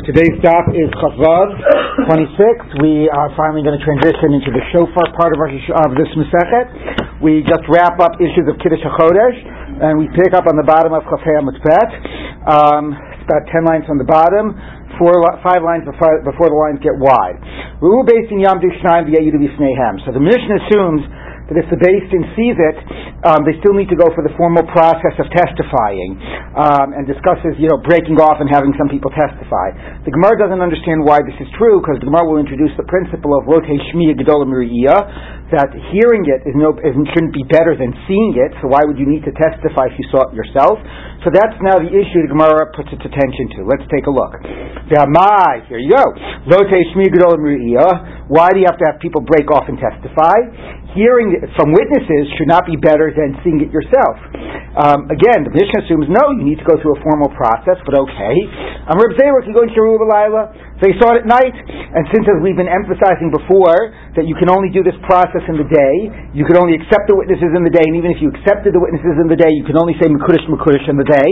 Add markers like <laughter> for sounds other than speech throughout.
Today's stop is Chavav 26. We are finally going to transition into the shofar part of, our, of this Masechet. We just wrap up issues of Kiddush HaChodesh, and we pick up on the bottom of Chafei Mitzpet. Um, it's about 10 lines on the bottom, four, five lines before, before the lines get wide. So the Mishnah assumes if the Beis Din sees it, um, they still need to go for the formal process of testifying um, and discusses, you know, breaking off and having some people testify. The Gemara doesn't understand why this is true because the Gemara will introduce the principle of Rote Shmiya Gedolim that hearing it is no, is, shouldn't be better than seeing it, so why would you need to testify if you saw it yourself? So that's now the issue the Gemara puts its attention to. Let's take a look. Here you go. Why do you have to have people break off and testify? Hearing from witnesses should not be better than seeing it yourself. Um, again, the Mishnah assumes no, you need to go through a formal process, but okay. I'm Reb Zayra, you go into Yerubal they saw it at night, and since as we've been emphasizing before that you can only do this process in the day, you can only accept the witnesses in the day, and even if you accepted the witnesses in the day, you can only say Mekudesh Mekudesh in the day.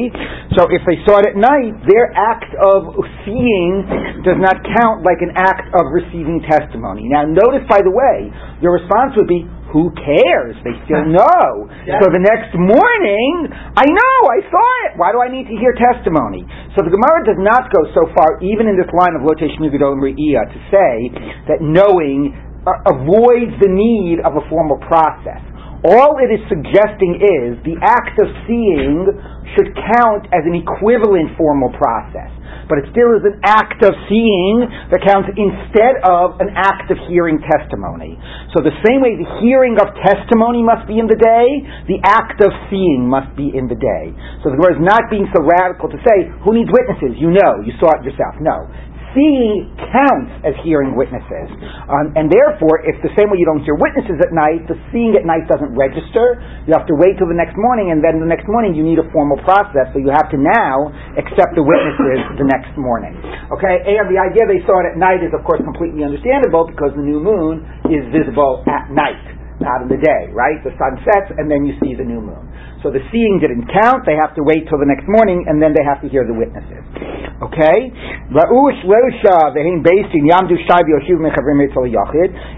So if they saw it at night, their act of seeing does not count like an act of receiving testimony. Now notice, by the way, your response would be, who cares? They still <laughs> know. Yeah. So the next morning, I know, I saw it. Why do I need to hear testimony? So the Gemara does not go so far, even in this line of Lotesh Migadol to say that knowing uh, avoids the need of a formal process. All it is suggesting is the act of seeing should count as an equivalent formal process but it still is an act of seeing that counts instead of an act of hearing testimony. So the same way the hearing of testimony must be in the day, the act of seeing must be in the day. So the Gemara is not being so radical to say, who needs witnesses? You know, you saw it yourself. No seeing counts as hearing witnesses. Um, and therefore, if the same way you don't hear witnesses at night, the seeing at night doesn't register, you have to wait till the next morning, and then the next morning you need a formal process, so you have to now accept the witnesses the next morning. Okay? And the idea they saw it at night is, of course, completely understandable because the new moon is visible at night, not in the day, right? The sun sets, and then you see the new moon. So the seeing didn't count. They have to wait till the next morning, and then they have to hear the witnesses. Okay?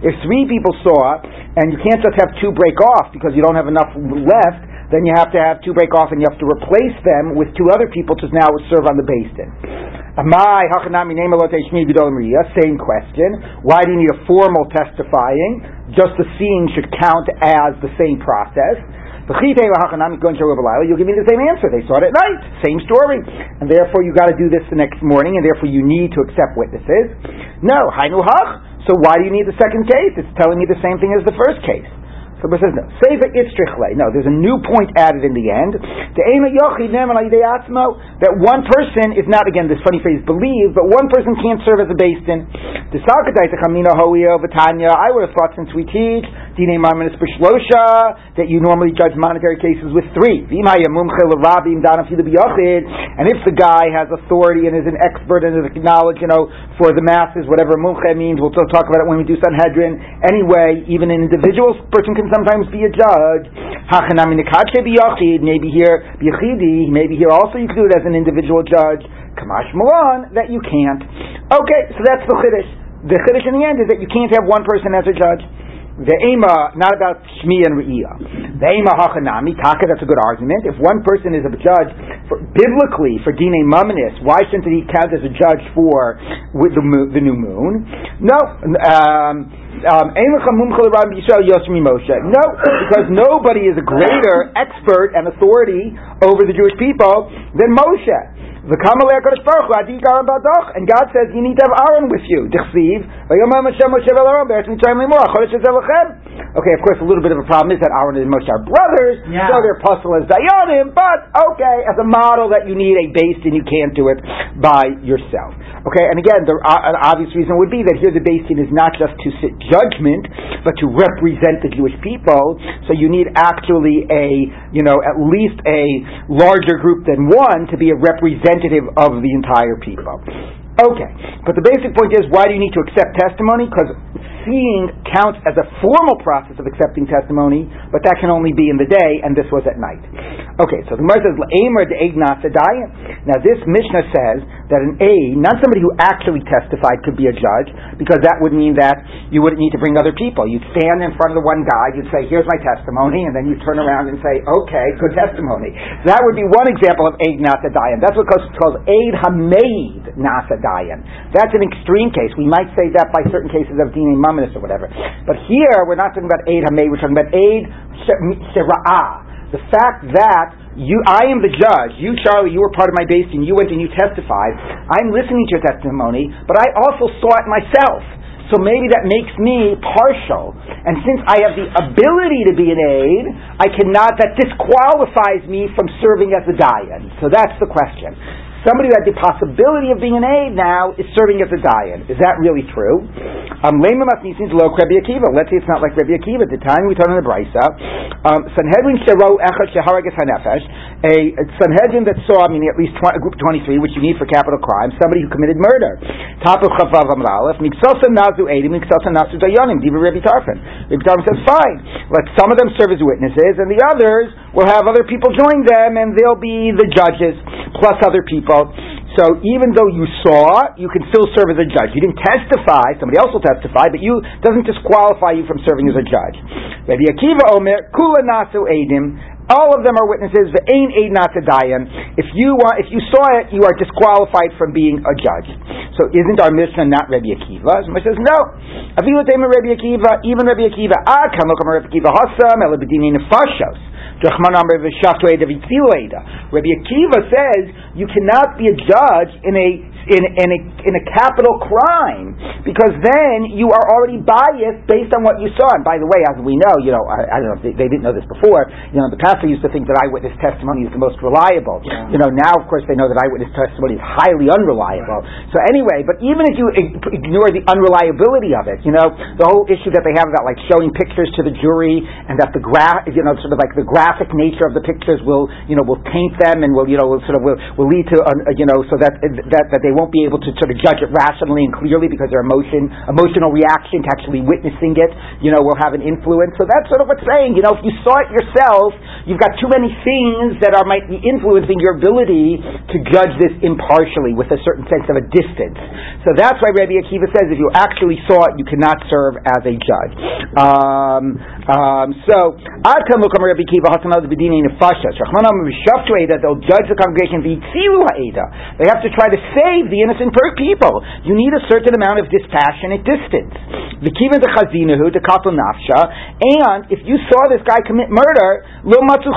If three people saw, and you can't just have two break off because you don't have enough left, then you have to have two break off, and you have to replace them with two other people to now serve on the Beis Din. Same question. Why do you need a formal testifying? Just the seeing should count as the same process. You'll give me the same answer. They saw it at night. Same story. And therefore you got to do this the next morning, and therefore you need to accept witnesses. No, Hainu. So why do you need the second case? It's telling me the same thing as the first case. So it says no. Save itzrichle. No, there's a new point added in the end. That one person is not again this funny phrase believe, but one person can't serve as a Beis Din. I would have thought since we teach that you normally judge monetary cases with three. And if the guy has authority and is an expert and is knowledge, you know, for the masses, whatever mumche means, we'll talk about it when we do Sanhedrin. Anyway, even an individual person can sometimes be a judge. Maybe here, maybe here also you could do it as an individual judge. Kamash Milan, that you can't. Okay, so that's the Chiddush. The Chiddush in the end is that you can't have one person as a judge. The Ema, not about Shmi and Re'iyah. The Ema Hachanami, Taka, that's a good argument. If one person is a judge, for, biblically, for Dine Mamanis, why shouldn't he count as a judge for with the, the new moon? No. Um, um, no, because nobody is a greater expert and authority over the Jewish people than Moshe. The Kamala Koshfarh, and God says you need to have Aaron with you. Okay, of course, a little bit of a problem is that Aaron and Moshe are brothers, yeah. so they're puzzle as Dayanim, but okay, as a model that you need a Beis Din, you can't do it by yourself. Okay, and again, the uh, obvious reason would be that here the Beis is not just to sit judgment, but to represent the Jewish people, so you need actually a, you know, at least a larger group than one to be a representative representative of the entire people. Okay, but the basic point is why do you need to accept testimony? Because seeing counts as a formal process of accepting testimony, but that can only be in the day, and this was at night. Okay, so the Gemara says, "Aimer de Now this Mishnah says that an A, not somebody who actually testified, could be a judge, because that would mean that you wouldn't need to bring other people. You'd stand in front of the one guy, you'd say, "Here's my testimony," and then you turn around and say, "Okay, good testimony." That would be one example of aid nasadayan. That's what it's called aid hameid nasadayan. That's an extreme case. We might say that by certain cases of dini mamanis or whatever. But here we're not talking about aid hameid. We're talking about aid shira'ah. The fact that you, I am the judge. You, Charlie, you were part of my base and you went and you testified. I'm listening to your testimony, but I also saw it myself. So maybe that makes me partial. And since I have the ability to be an aid, I cannot, that disqualifies me from serving as a dayan. So that's the question. Somebody who had the possibility of being an aid now is serving as a dayan. Is that really true? Um, Let's say it's not like Rabbi Akiva. At the time we turn on the brisa, um, Sanhedrin shero echad sheharagas hanefesh, a Sanhedrin that saw, meaning at least 20, group 23, which you need for capital crime, somebody who committed murder. Top of chavav amralef, miksosa nazu edim, miksosa nazu dayanim, diva Rabbi Tarfon. Rabbi Tarfon says, fine, let some of them serve as witnesses, and the others will have other people join them, and they'll be the judges plus other people. So even though you saw, you can still serve as a judge. You didn't testify; somebody else will testify, but you doesn't disqualify you from serving as a judge. Rabbi Akiva Omer Kula Nasu Edim. All of them are witnesses. The ain aid not to dayan. If you want, if you saw it, you are disqualified from being a judge. So isn't our Mishnah not Rabbi Akiva? So says no. Avilatema Rabbi Akiva, even Rabbi Akiva. Ah, kamokam Rabbi Akiva hasam elabedini nefashos. Rabbi Akiva says you cannot be a judge in a in, in, a, in a capital crime because then you are already biased based on what you saw. And by the way, as we know, you know, I, I don't know if they, they, didn't know this before. You know, the pastor used to think that eyewitness testimony is the most reliable. Yeah. You know, now of course they know that eyewitness testimony is highly unreliable. Right. So anyway, but even if you ignore the unreliability of it, you know, the whole issue that they have about like showing pictures to the jury and that the graph, you know, sort of like the graphic nature of the pictures will, you know, will taint them and will, you know, will sort of will, will lead to, uh, you know, so that that that they they won't be able to sort of judge it rationally and clearly because their emotion, emotional reaction to actually witnessing it, you know, will have an influence. So that's sort of what's saying. You know, if you saw it yourself, you've got too many things that are might be influencing your ability to judge this impartially with a certain sense of a distance. So that's why Rabbi Akiva says if you actually saw it, you cannot serve as a judge. Um, um, so, Ad Kamukam Rabbi Akiva Hasanad Bedini Nefashas. Rachmanam Rishaftu that they'll judge the congregation V'tzilu Ha'eda. They have to try to save save the innocent people. You need a certain amount of dispassionate distance. The kiva the chazinahu, the katal nafsha, and if you saw this guy commit murder, lo matzu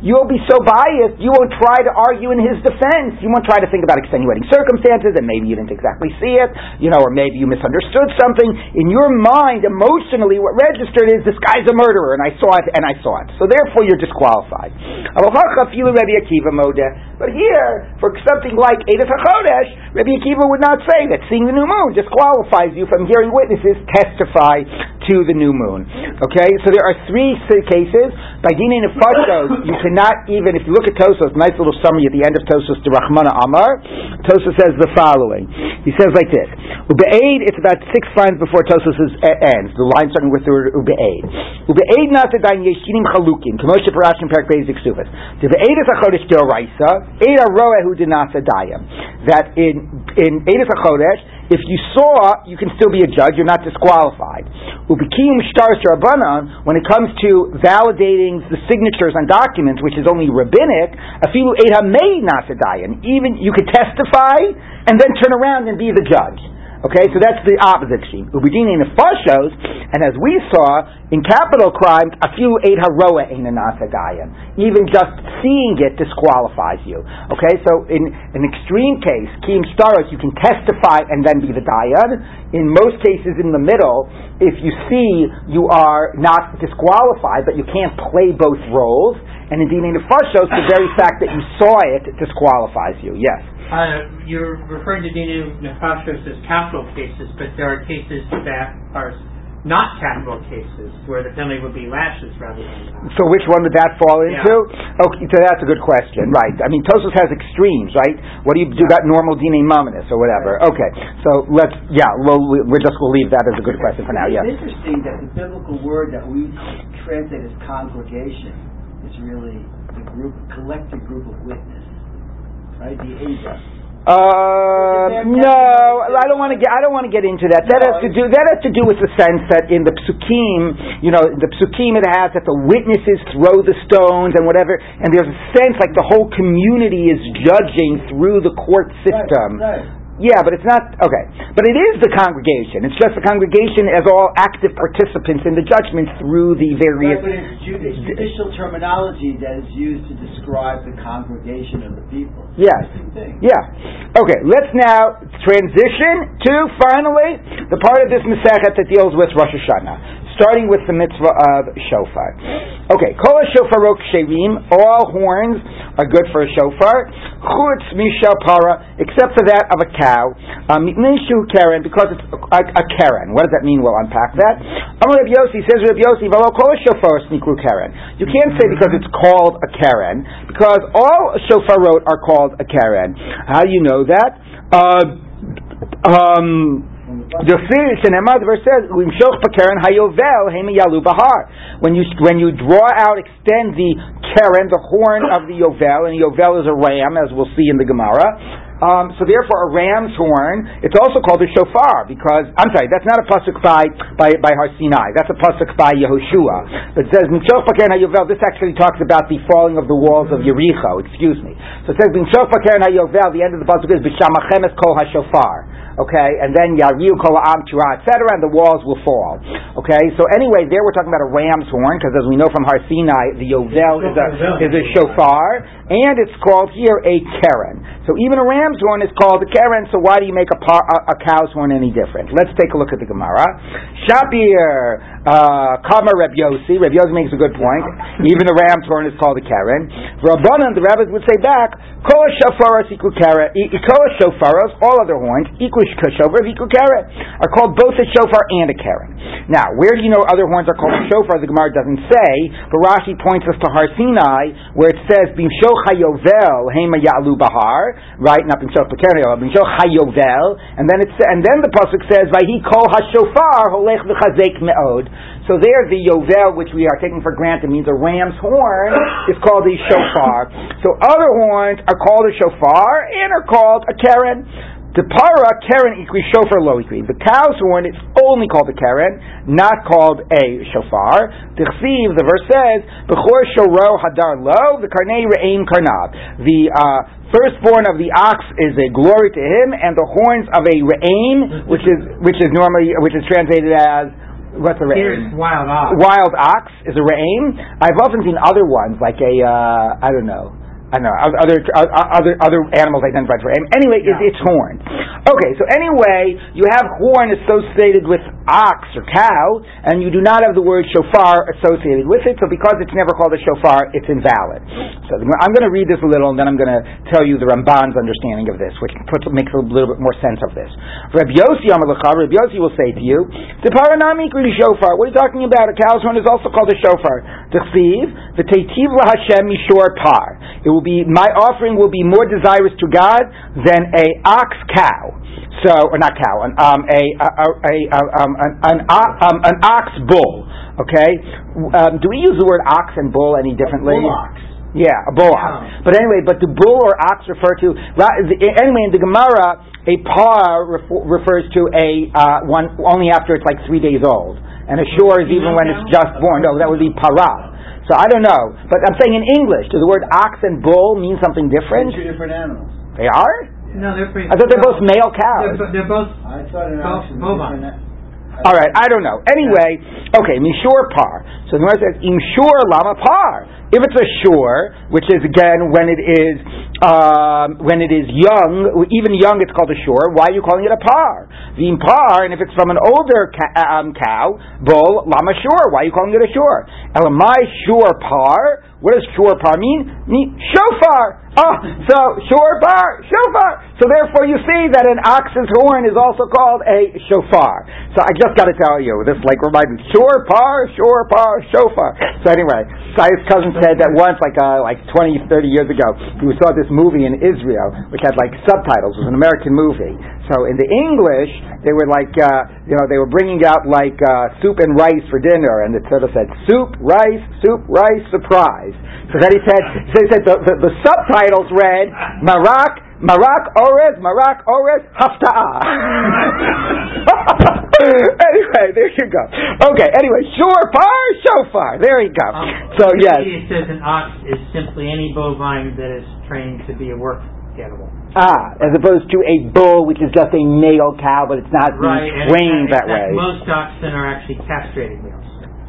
you will be so biased, you won't try to argue in his defense. You won't try to think about extenuating circumstances, and maybe you didn't exactly see it, you know, or maybe you misunderstood something. In your mind, emotionally, what registered is this guy's a murderer, and I saw it, and I saw it. So therefore, you're disqualified. But here, for something like Edith HaChodesh, Rabbi Akiva would not say that seeing the new moon disqualifies you from hearing witnesses testify to the new moon. Okay, so there are three cases. By Dina Nefashos, you cannot even, if you look at Tosos, nice little summary at the end of Tosos, to Rahmana Amar, Tosos says the following. He says like this, Ube'ed, it's about six lines before Tosos uh, ends, the line starting with the word not the dain yeshinim chalukim, Kamosha Parashim Perak Bezik Suvas. The Ube'ed is a chodesh deoraisa, Eid aroehu dinasa dayim that in in Eidah Chodesh, if you saw, you can still be a judge. You're not disqualified. Ubikim shtar when it comes to validating the signatures on documents, which is only rabbinic, afilu eid hamei nasadayan. Even you could testify and then turn around and be the judge. Okay, so that's the opposite extreme. Ubidini nefashos, and as we saw in capital crimes, a few eight haroa einanasagayan. Even just seeing it disqualifies you. Okay, so in an extreme case, kim staros, you can testify and then be the dayan. In most cases, in the middle, if you see, you are not disqualified, but you can't play both roles. And in dini nefashos, the very fact that you saw it disqualifies you. Yes. Uh, you're referring to Dinu Nefashos as capital cases, but there are cases that are not capital cases where the penalty would be lashes rather than. So which one would that fall into? Yeah. Okay, so that's a good question, right? I mean, Tosos has extremes, right? What do you do about normal dine mominus or whatever? Okay, so let's yeah, we'll we're just we'll leave that as a good question for now. Yeah. It's interesting that the biblical word that we translate as congregation is really the group, collective group of witness, right? The Ada. Uh, no, I don't want to get. I don't want to get into that. That has to do. That has to do with the sense that in the psukim, you know, the psukim it has that the witnesses throw the stones and whatever, and there's a sense like the whole community is judging through the court system. Right, right. Yeah, but it's not okay. But it is the congregation. It's just the congregation as all active participants in the judgment through the various. Right, but it's judicial terminology that is used to describe the congregation of the people. Yes. Yeah. Okay. Let's now transition to finally the part of this Masechet that deals with Rosh Hashanah starting with the mitzvah of shofar. Okay, kol shofarok sherim, all horns are good for a shofar. Chutz mishal para, except for that of a cow. Mishu keren, because it's a, a, keren. What does that mean? We'll unpack that. Amar Reb Yossi says Reb Yossi, v'lo kol shofar snikru keren. You can't say because it's called a keren, because all shofarot are called a keren. How do you know that? Uh, um, the verse says, When you when you draw out, extend the keren, the horn of the yovel, and yovel is a ram, as we'll see in the Gemara. Um, so therefore, a ram's horn. It's also called a shofar because I'm sorry, that's not a pasuk by by by Har Sinai. That's a pasuk by Yehoshua. But it says This actually talks about the falling of the walls of Yericho. Excuse me. So it says Bin Shokpakar and Hayovel, The end of the pasuk is B'Shamachem Kol HaShofar. Okay, and then Yariu Kol Am etc., and the walls will fall. Okay, so anyway, there we're talking about a ram's horn, because as we know from Har Sinai, the Yovel is a, is a shofar, and it's called here a keren. So even a ram's horn is called a keren, so why do you make a, par, a, a cow's horn any different? Let's take a look at the Gemara. Shapir, uh, Reb Yossi, Reb Yossi makes a good point. Even a ram's horn is called a keren. Rabbanan, the rabbis would say back, Kol shofaros equal keren, Kol shofaros, all other horns, equal shofar, are called both a shofar and a keren. Now, where do you know other horns are called a shofar? The Gemara doesn't say, but Rashi points us to Har Sinai, where it says, Bimshoch Hayovel Hema Ya'lu Bahar, right? Not Bimshoch Pekerniel, Bimshoch Hayovel, and then it's and then the pasuk says, Vayhi Kol Hashofar Holech V'Chazek Me'od. So there, the Yovel, which we are taking for granted, means a ram's horn, is called a shofar. So other horns are called a shofar and are called a keren. The para keren equi shofar lo equi. The cow's horn is only called a keren, not called a shofar. The the verse says, "Bechor shoro hadar lo the karnei re'im karnav." The uh, firstborn of the ox is a glory to him, and the horns of a re'im, which is which is normally which is translated as what's a re'im? wild ox. Wild ox is a re'im. I've often seen other ones like a uh, I don't know I don't know other other other animals identified for him. Anyway, yeah. it's, it's horn. Okay, so anyway, you have horn associated with ox or cow, and you do not have the word shofar associated with it. So because it's never called a shofar, it's invalid. So I'm going to read this a little, and then I'm going to tell you the Ramban's understanding of this, which puts, makes a little bit more sense of this. Reb Yossi Reb Yossi will say to you, the paranami shofar. What are you talking about? A cow's horn is also called a shofar. The the mishor par. It will will be my offering will be more desirous to God than a ox cow. So, or not cow, an, um, a, a, a, a um, an, an, um, an, ox bull. Okay, um, do we use the word ox and bull any differently? Bull Yeah, a bull ox. But anyway, but the bull or ox refer to anyway in the Gemara a par refers to a uh, one only after it's like three days old, and a shore is even when it's just born. No, that would be para. So I don't know. But I'm saying in English, does the word ox and bull mean something different? They're two different animals. They are? No, they're pretty. I thought they're both male cows. They're, they're both. I thought both bovine. All right, I don't know. Anyway, okay, mishur par. So the Gemara says imshur lama par. If it's a shore, which is again when it is um, when it is young, even young, it's called a shore. Why are you calling it a par? The par, and if it's from an older ca- um, cow, bull, lama shore. Why are you calling it a shore? Elamai shore par. What does shore par mean? Mean shofar. Oh, so shofar, shofar. So therefore, you see that an ox's horn is also called a shofar. So I just got to tell you, this like reminds me, shofar, par, shofar. So anyway, Sai's cousin said that once, like uh, like 20, 30 years ago, he saw this movie in Israel which had like subtitles. It was an American movie. So in the English, they were like, uh, you know, they were bringing out like uh, soup and rice for dinner, and it sort of said soup, rice, soup, rice, surprise. So then he said, so he said the, the, the subtitles read Marak, Marak Orez, Marak Orez, Hafta'a. <laughs> anyway, there you go. Okay, anyway, shofar, shofar. There you go. Um, so yes. It says an ox is simply any bovine that is trained to be a work animal. Ah, as opposed to a bull, which is just a male cow, but it's not Right, being and trained in that fact, way. most oxen are actually castrated males.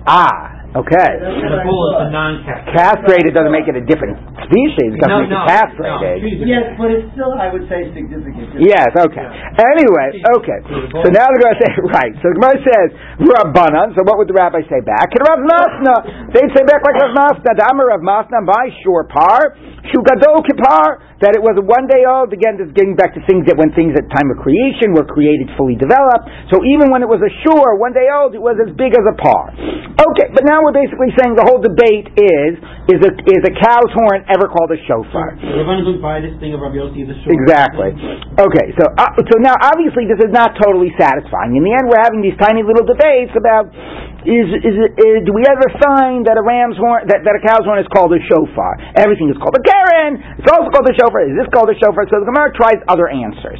Ah, okay. The bull is a non-castrated. Castrated doesn't make it a different species. It doesn't No, make no, it castrated. Yes, but it's still, I would say, significant. Yes, okay. Anyway, okay. So now the Gemara say, <laughs> right. So the Gemara says, Rabbanan. So what would the rabbi say back? Rav Masna. They'd say back like Rav Masna. Dama Rav Masna, by shore par, shugado kipar, that it was a one day old. Again, this is getting back to things that when things at time of creation were created fully developed. So even when it was a shore, one day old, it was as big as a par. Okay, but now we're basically saying the whole debate is, is a, is a cow's horn ever called a shofar? Ravana would buy this thing of Rabbi Yossi, the shore. Exactly. Okay, so uh, so now obviously this is not totally satisfying. In the end, we're having these tiny little debates about is is, is do we ever find that a ram's horn that, that a cow's horn is called a shofar? Everything is called a karen. It's also called a shofar. Is this called a shofar? So the Gemara tries other answers.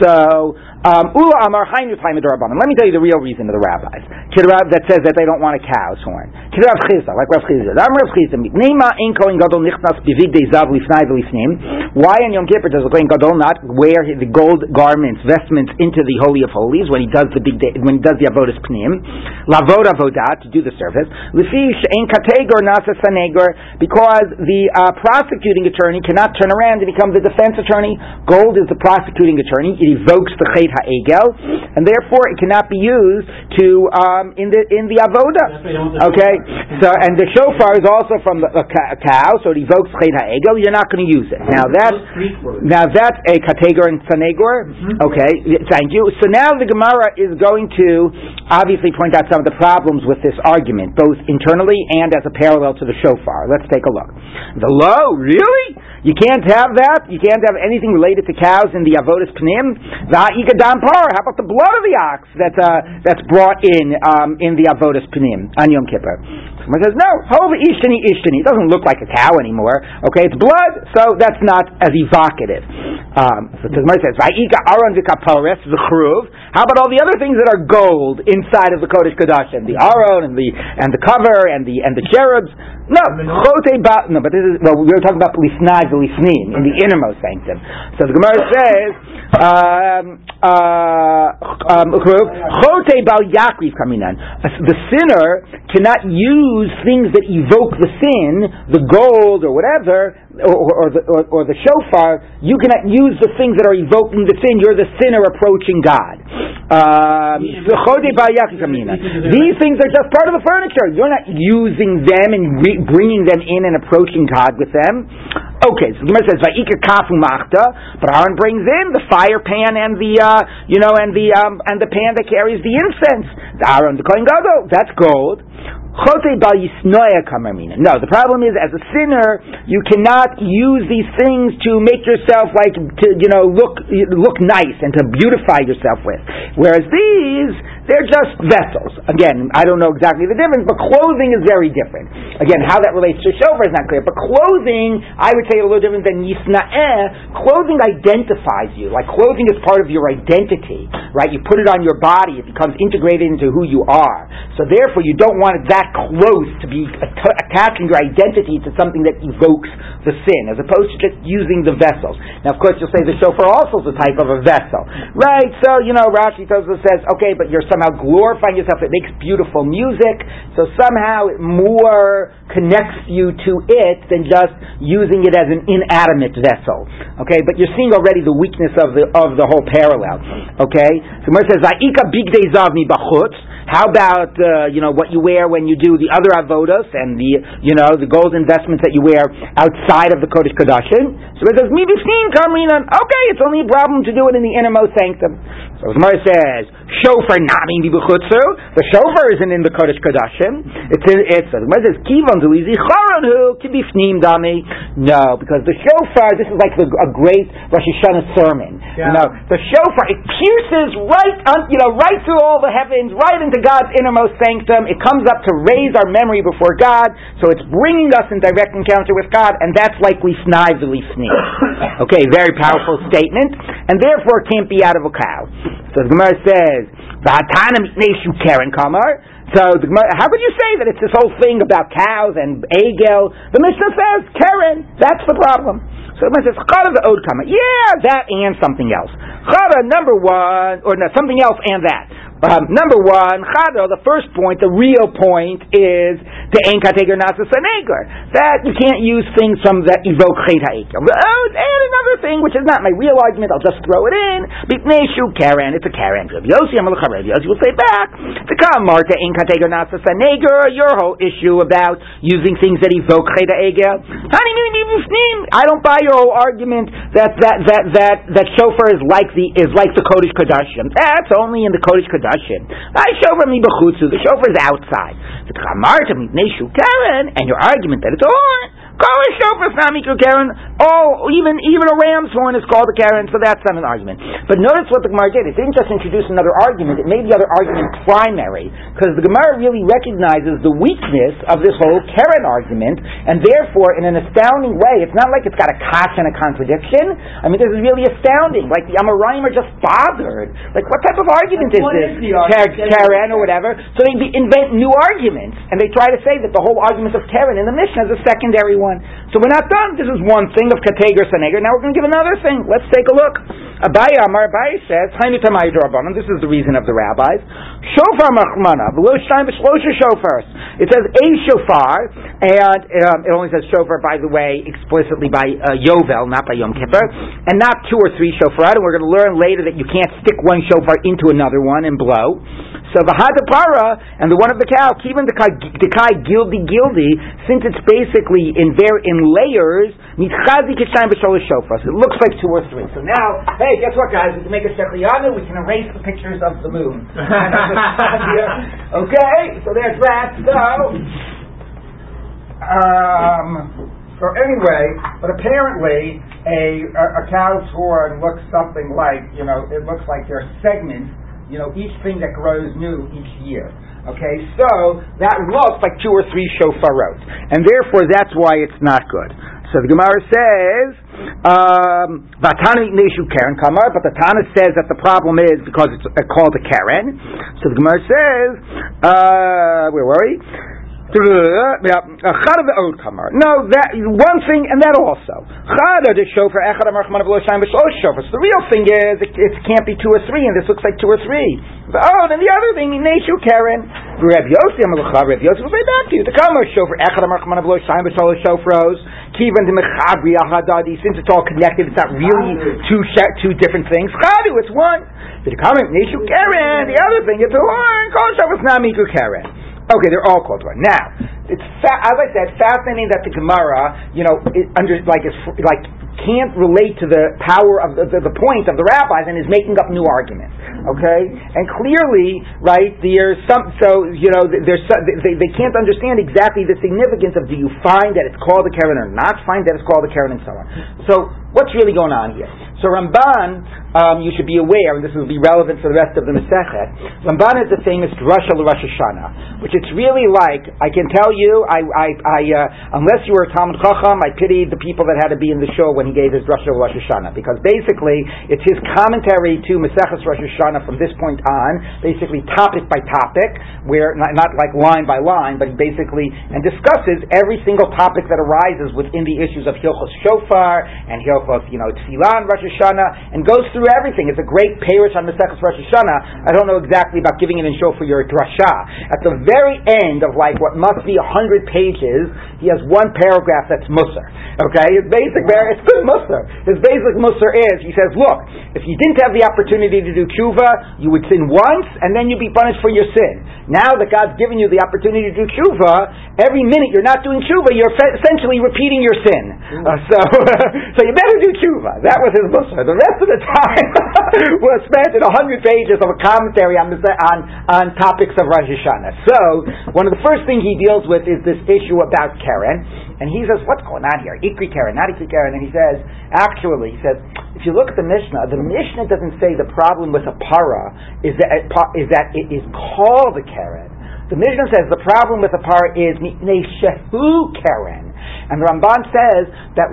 So. Um, Ulla Let me tell you the real reason of the rabbis. Kidrab that says that they don't want a cow's horn. Kidrab Chisda, like Rav Chisda. Am Rav Chisda. Nema in Kohen Gadol nichnas bivig de zav lifnai v'lifnim. Why in Yom Kippur does the Kohen Gadol not wear the gold garments, vestments into the Holy of Holies when he does the big day, when he does the avodas pnim? Lavod avodah to do the service. Lefish ein kategor nasa sanegor because the uh, prosecuting attorney cannot turn around and become the defense attorney. Gold is the prosecuting attorney. It evokes the chet ha'egel, and therefore it cannot be used to um, in the in the avoda. That's why you don't want the Okay, so and the shofar is also from the, a, cow, so it evokes chet ha'egel. You're not going to use it. Now that's Those Greek words. now that's a kategor and sanegor. Okay, thank you. So now the Gemara is going to obviously point out some of the problems with this argument, both internally and as a parallel to the shofar. Let's take a look. The low, really? You can't have that. You can't have anything related to cows in the avodas pnim. The dam par. How about the blood of the ox that's uh, that's brought in um, in the avodas pnim on Yom Kippur? Someone says no. Hova ishtani ishtani. It doesn't look like a cow anymore. Okay, it's blood, so that's not as evocative. Um, so Gemara says, "Va'ika aron v'kapores v'chruv." How about all the other things that are gold inside of the Kodesh Kodashim? The aron and the and the cover and the and the cherubs. No, ba- no, but this is well. We were talking about lifnai v'lifnim in the innermost sanctum. So the Gemara says, um, uh, um, chote bal yakriv kaminan. The sinner cannot use things that evoke the sin, the gold or whatever, or, or, the, or, or the shofar. You cannot use the things that are evoking the sin. You're the sinner approaching God. Um, so chote bal yakriv kaminan. These things are just part of the furniture. You're not using them and re- bringing them in and approaching God with them. Okay, so the Gemara says Va'ika kafu machta, but Aaron brings in the fire pan and the uh, you know and the um, and the pan that carries the incense. The Aaron the Kohen Gadol, that's gold. No, the problem is as a sinner, you cannot use these things to make yourself like to you know look look nice and to beautify yourself with. Whereas these, they're just vessels. Again, I don't know exactly the difference, but clothing is very different. Again, how that relates to shofar is not clear, but clothing, I would say a little different than yisnaeh. Clothing identifies you. Like clothing is part of your identity, right? You put it on your body, it becomes integrated into who you are. So therefore, you don't want it that close to be att- attaching your identity to something that evokes the sin, as opposed to just using the vessels. Now, of course, you'll say the shofar also is a type of a vessel, right? So, you know, Rashi Tosfos says, okay, but you're somehow somehow glorifying yourself. It makes beautiful music, so somehow it more connects you to it than just using it as an inanimate vessel. Okay, but you're seeing already the weakness of the of the whole parallel. Okay, so Mer says, "Va'ika bigdei zav mi bachutz." How about uh, you know what you wear when you do the other avodas and the you know the gold investments that you wear outside of the Kodesh Kodashim? So it says midifnim kamrinan. Okay, it's only a problem to do it in the innermost sanctum. So Gemara says shofar nami b'chutzu. The the shofar isn't in the Kodesh Kodashim. It's in, it's the Gemara says kivan dulizi charonhu kibifnim dami. No, because the shofar this is like the, a great Rosh Hashanah sermon. Yeah. You know the shofar it pierces right on you know right through all the heavens right into God's innermost sanctum. It comes up to raise our memory before God, so it's bringing us in direct encounter with God, and that's like lifnai v'lifni. <coughs> okay, very powerful statement, and therefore it can't be out of a cow. So the Gemara says, "V'hatana mitneshu keren kamar." So Gemara, how could you say that it's this whole thing about cows and agel? The Mishnah says karen. That's the problem. So the Gemara says, "Chara the od kama." Yeah, that and something else. Chara number one, or no, something else and that. Um, number one, Chado, the first point, the real point is the Ein Kategor Nasa. That you can't use things from that evoke Chet HaEgel. Oh, and another thing, which is not my real argument, I'll just throw it in. Bipneshu Karen, it's a Karen. Rav Yossi Amalach Rav Yossi will say back, Marta Sanegor, your whole issue about using things that evoke Chet HaEgel. I don't buy your whole argument that that that that that shofar is like the is like the Kodesh Kodashim. That's only in the Kodesh Kodashim. I shofar mi b'chutzu. The shofar is outside. The neshu Karen, and your argument that it's all. Call a shofar Samiku Karen. Oh, even even a ram's horn is called a Karen, so that's not an argument. But notice what the Gemara did. It didn't just introduce another argument. It made the other argument primary because the Gemara really recognizes the weakness of this whole Karen argument, and therefore, in an astounding way, it's not like it's got a kash and a contradiction. I mean, this is really astounding. Like the Amoraim are just bothered. Like, what type of argument is this? is argument? Kar- Karen or whatever. So they invent new arguments, and they try to say that the whole argument of Karen in the Mishnah is a secondary one. So we're not done. This is one thing of Kategor Sanegor. Now we're going to give another thing. Let's take a look. Abaye Amar Abaye says. This is the reason of the rabbis. Shofar Machmana. Shofars. It says a shofar, and um, it only says shofar, by the way, explicitly by uh, Yovel, not by Yom Kippur, and not two or three shofar. And we're going to learn later that you can't stick one shofar into another one and blow. So the Hadapara and the one of the cow, even the kai gildi gildi, since it's basically in there in layers, mitchazi kishayim b'sholish shofars. It looks like two or three. So now, hey, guess what, guys? We can make a shechiyanu. We can erase the pictures of the moon. <laughs> <laughs> okay, so there's that. So, um, so anyway, but apparently a, a, a cow's horn looks something like, you know, it looks like there are segments, you know, each thing that grows new each year. Okay, so that looks like two or three shofarot, and therefore that's why it's not good. So the Gemara says, "Vatana um, karen kamar," but the Tana says that the problem is because it's called a karen. So the Gemara says, uh, "Where were we?" No, that one thing, and that also. The shofar echad. So the real thing is it, can't be two or three, and this looks like two or three. Oh, and the other thing, neshu karen. Reb Yossi Amalacha. Reb Yossi will say back to you. The kamar shofar echad amarchman below shine b'shlosh shofros. To mechabri ahadadi. Since it's all connected, it's not really two two different things. Chadu, it's one. The kamar neshu karen. The other thing, it's a horn. Kol shofar not miku karen. Okay, they're all called one. Now, it's fa- as I said, fascinating that the Gemara, you know, it under like is like can't relate to the power of the, the, the point of the rabbis and is making up new arguments. Okay, and clearly, right, there's some. So you know, there's they, they can't understand exactly the significance of do you find that it's called a Karen or not find that it's called a Karen and so on. So what's really going on here? So Ramban, um, you should be aware, and this will be relevant for the rest of the Masechet. Ramban is the famous Drasha Rosh Hashanah, which it's really like. I can tell you, I, I, I uh, unless you were a Talmud Chacham, I pitied the people that had to be in the show when he gave his Drasha Rosh Hashanah, because basically it's his commentary to Maseches Rosh Hashanah from this point on, basically topic by topic, where not, not like line by line, but he basically and discusses every single topic that arises within the issues of Hilchos Shofar and Hilchos you know, Tfilah Rosh Hashanah, and goes through everything. It's a great parish on Second Rosh Hashanah. I don't know exactly about giving it in show for your drasha. At the very end of like what must be a hundred pages, he has one paragraph that's Musar. Okay, it's basic it's good Musar. His basic Musar is he says, look, if you didn't have the opportunity to do tshuva, you would sin once, and then you'd be punished for your sin. Now that God's given you the opportunity to do tshuva, every minute you're not doing tshuva, you're essentially repeating your sin. Uh, so, <laughs> so you better do tshuva. That was his musar. The rest of the time <laughs> was spent in a hundred pages of a commentary on, on on topics of Rosh Hashanah. So, one of the first things he deals with is this issue about Karen, and he says, "What's going on here? Ikri Karen, not Ikri Karen." And he says, actually, he says, if you look at the Mishnah, the Mishnah doesn't say the problem with a para is that is that it is called a Karen. The Mishnah says the problem with a par is Ne shehu karen. And the Ramban says that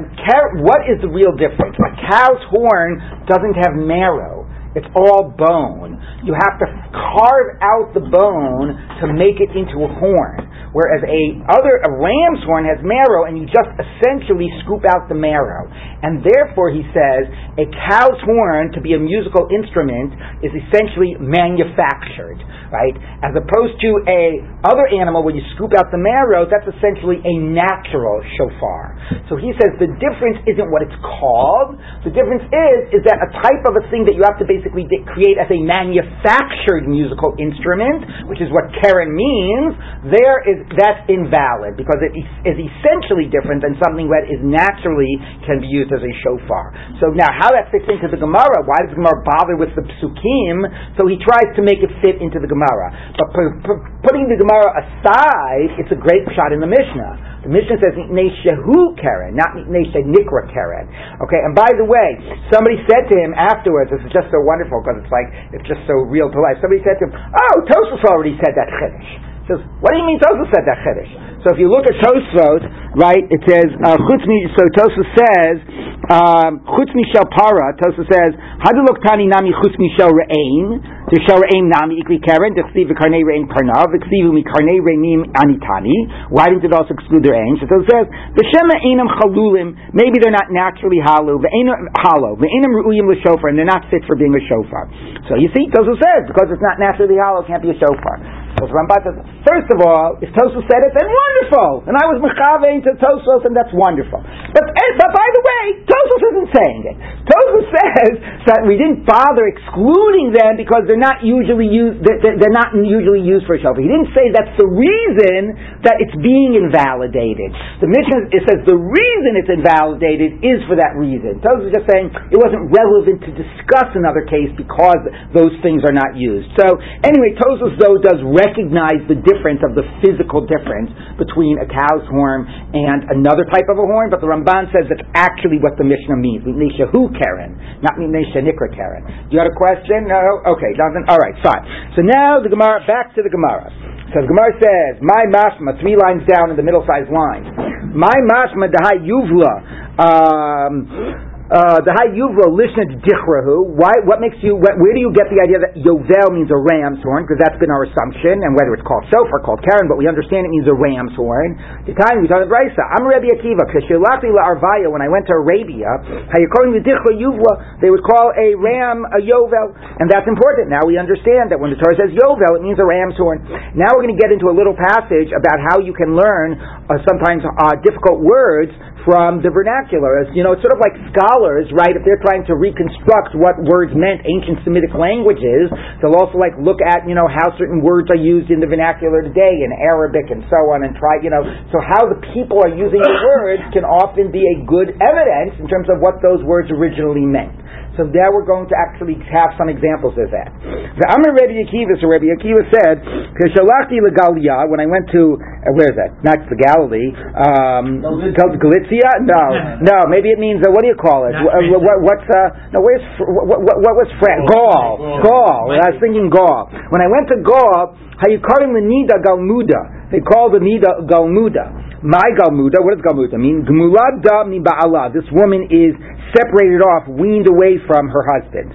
what is the real difference? A cow's horn doesn't have marrow. It's all bone. You have to carve out the bone to make it into a horn. Whereas a other a ram's horn has marrow, and you just essentially scoop out the marrow. And therefore, he says a cow's horn to be a musical instrument is essentially manufactured right? As opposed to a other animal where you scoop out the marrow, that's essentially a natural shofar. So he says the difference isn't what it's called. The difference is is that a type of a thing that you have to basically create as a manufactured musical instrument, which is what Karen means. There is that's invalid because it is essentially different than something that is naturally can be used as a shofar. So now, how that fits into the Gemara? Why does the Gemara bother with the psukim? So he tries to make it fit into the Gemara. But putting the Gemara aside, it's a great shot in the Mishnah. The Mishnah says Shehu Karen, not Nikra Karen. Okay, and by the way, somebody said to him afterwards, this is just so wonderful because it's like, it's just so real to life. Somebody said to him, Oh, Tosfos already said that Chiddush. Says, what do you mean Tosfos said that Chiddush? So if you look at Tosfos, right, it says, uh, so Tosfos says, um, Chutz Mishel Para, Tosa says, Hadulok Tani Nami Chutz Mishel Re'ain, the. Why didn't it also exclude their ain? So Tosa says, V'shema Einam Chalulim, maybe they're not naturally hollow, hollow, V'einam Ru'uyim L'shofar, and they're not fit for being a shofar. So you see, Tosa says, because it's not naturally hollow, it can't be a shofar. So Ramban says, first of all, if Tosos said it, then wonderful. And I was mechavein to Tosos, and that's wonderful. But, eh, but by the way, Tosos isn't saying it. Tosos <laughs> says that we didn't bother excluding them because they're not usually used. They're not usually used for a. He didn't say that's the reason that it's being invalidated. The Mishnah it says the reason it's invalidated is for that reason. Tosos is just saying it wasn't relevant to discuss another case because those things are not used. So anyway, Tosos though does recognize the difference of the physical difference between a cow's horn and another type of a horn, but the Ramban says that's actually what the Mishnah means. Mishnah who Karen, not Mishnah Nikra Karen. You got a question? No? Okay, Jonathan? Alright, fine. So now the Gemara, back to the Gemara. So the Gemara says, My mashma, three lines down in the middle sized line. My mashma dahai yuvla. Um, the high yuvro lishned dichrahu. Why? What makes you? Where, do you get the idea that yovel means a ram's horn? Because that's been our assumption, and whether it's called shofar, called karen, but we understand it means a ram's horn. The time we talk about brisa. I'm Rabbi Akiva. Kishilati la'arvaya. When I went to Arabia, how you calling the dichra yuvla? They would call a ram a yovel, and that's important. Now we understand that when the Torah says yovel, it means a ram's horn. Now we're going to get into a little passage about how you can learn uh, sometimes uh, difficult words from the vernacular. As you know, it's sort of like scholars, right? If they're trying to reconstruct what words meant, ancient Semitic languages, they'll also like look at you know how certain words are used in the vernacular today in Arabic and so on, and try you know so how the people are using the words can often be a good evidence in terms of what those words originally meant. So there we're going to actually have some examples of that. The Amr Rabbi Akiva, so Rabbi Akiva said, Kishalachti Legalia, when I went to, uh, where is that? Not the Galilee, um, Galicia? No, <laughs> no, maybe it means, uh, what do you call it? Uh, what, what's, uh, no, where's, what, what, what was France? Gaul. Gaul. I was thinking Gaul. When I went to Gaul, Hayukarim the Nida Galmuda. They call the Nida Galmuda. My Galmuda, what does Galmuda mean? Gmulad da mi ba'ala. This woman is separated off, weaned away from her husband.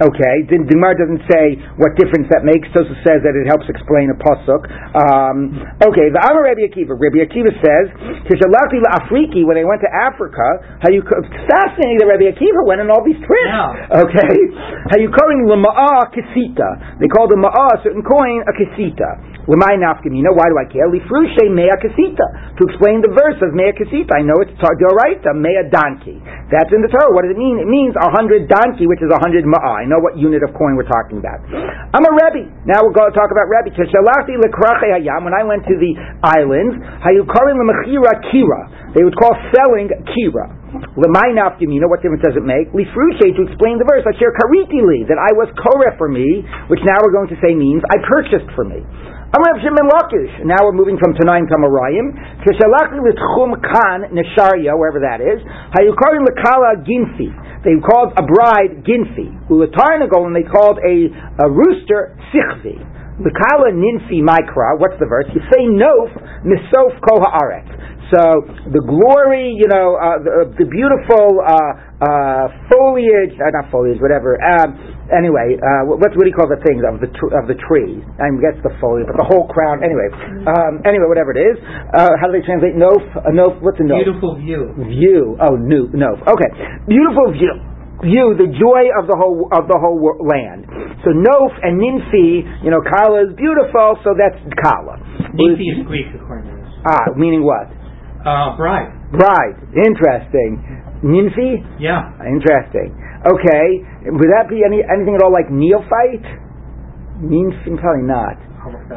Okay, Gemara doesn't say what difference that makes. Tosa says that it helps explain a pasuk. Um, okay, the Amar Rabbi Akiva. Rabbi Akiva says, "Kishalati Afriki." When they went to Africa, how you fascinating that Rabbi Akiva went on all these trips. Yeah. Okay, how you calling lema'ah kesita? They called the ma'ah a certain coin a kesita. Why do I care? Lifrushe mea kesita. To explain the verse of mea kesita, I know it's Doraita mea donkey. That's in the Torah. What does it mean? It means a hundred donkey, which is a hundred ma'ah. I know what unit of coin we're talking about. I'm a Rebbe. Now we're going to talk about Rebbe. When I went to the islands, hayukarim lemachira kira. They would call selling kira. Lemay nafkamina. What difference does it make? Lifrushe to explain the verse. Asher kariti li that I was koreh for me, which now we're going to say means I purchased for me. I'm Rav Shimon Lakish. Now we're moving from Tanaim to Amoraim. Kishalachli l'tchum kan nesharia, wherever that is. Hayukarim lekala ginfi. They called a bride ginfi. Ulatarnagol, and they called a, a rooster sichvi. Lekala ninfi mikra. What's the verse? You say nof misof kol haaretz. So the glory, you know, uh, the, the, beautiful uh, uh, foliage, uh, not foliage, whatever. Um, anyway, uh, what, what do you call the things of the tr- of the tree? I guess the foliage, but the whole crown. Anyway, um, anyway, whatever it is. Uh, how do they translate nof? A nof. What's a nof? Beautiful view. View. Oh, new nof. Okay, beautiful view view the joy of the whole of the whole land. So Nof and Ninfi, you know, Kala is beautiful, so that's Kala. Ninfi is Greek, according to this. Ah, meaning what? Uh, bride. Bride. Interesting. Ninfi? Yeah. Interesting. Okay. Would that be any anything at all like neophyte? Ninfi? Probably not.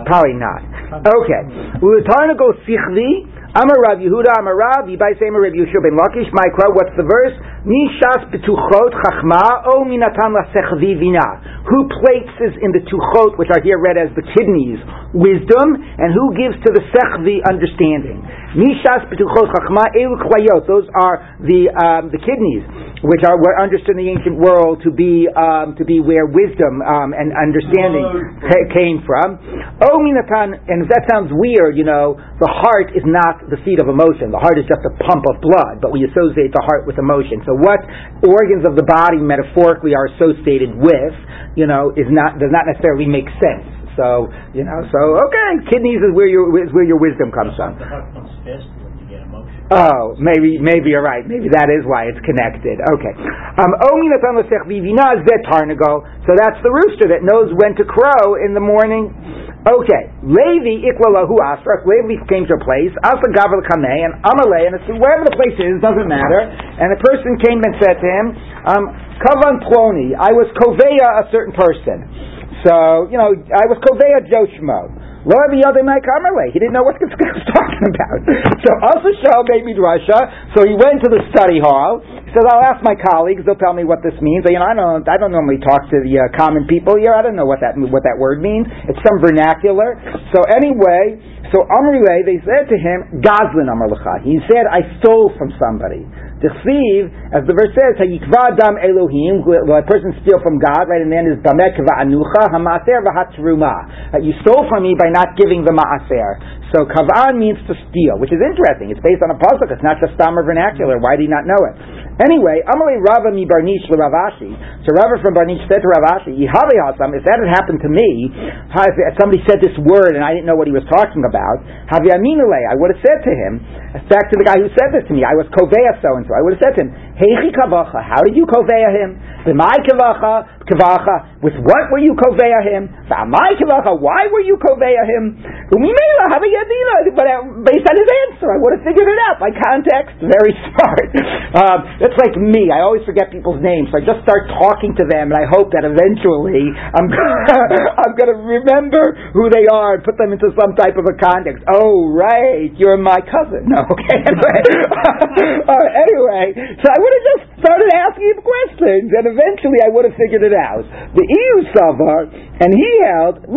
Probably not. Okay. Utarna go sichli. Amar Rav Yehuda Amar Rav Yibai Semer Rav Yeshua ben Lakish Ma'ikra. What's the verse? Nishas betuchot chachma o minatan lasechvi vina. Who places in the tuchot, which are here read as the kidneys, wisdom, and who gives to the sechvi understanding? Nishas betuchot chachma elu klayot. Those are the um, the kidneys, which are were understood in the ancient world to be um, to be where wisdom um, and understanding ca- came from. Oh minatan, and if that sounds weird, you know, the heart is not the seat of emotion. The heart is just a pump of blood, but we associate the heart with emotion. So what organs of the body metaphorically are associated with, you know, is not does not necessarily make sense. So you know, so okay, kidneys is where your is where your wisdom comes from. The heart comes faster when you get emotion. Oh, maybe maybe you're right. Maybe that is why it's connected. Okay. Um. So that's the rooster that knows when to crow in the morning. Okay. Levi ikwalahu asrak. Levi came to a place. Asa gavel kameh and amalei and it's wherever the place is doesn't matter. And the person came and said to him, um, kavan ploni. I was koveya a certain person. So you know, I was koveya Joshmo. The other my kamerle. He didn't know what guy <laughs> was talking about. So also show made me Russia. So he went to the study hall. He says, "I'll ask my colleagues. They'll tell me what this means." You know, I don't. I don't normally talk to the uh, common people here. I don't know what that what that word means. It's some vernacular. So anyway, so Amrile, they said to him, "Gazlin Amar He said, "I stole from somebody." Dechsiv, as the verse says, "Hayikva dam Elohim." When a person steal from God, right, and then is damek va'anucha hamaser v'hatruma. You stole from me by not giving the maaser. So kavan means to steal, which is interesting. It's based on a pasuk. It's not just stammer vernacular. Why did he not know it? Anyway, Amalei Rava mi Barnish Rav Ashi. So Rava from Barnish said to Rav Ashi, Yihavi Hasam, if that had happened to me, if somebody said this word and I didn't know what he was talking about, Havi Aminule, I would have said to him, back to the guy who said this to me, I was Koveya so and so. I would have said to him, Heichi how did you Koveya him? B'mai Kavacha, Kavacha, with what were you Koveya him? B'mai Kavacha, why were you Koveya him? Umimela, Havi Yadina, but uh, based on his answer, I would have figured it out by context. Very <laughs> smart. Um, that's like me. I always forget people's names, so I just start talking to them, and I hope that eventually I'm <laughs> I'm going to remember who they are and put them into some type of a context. Oh, right, you're my cousin. <laughs> No, okay. Uh, anyway so I would have just started asking him questions, and eventually I would have figured it out. The EU Savar, and he held.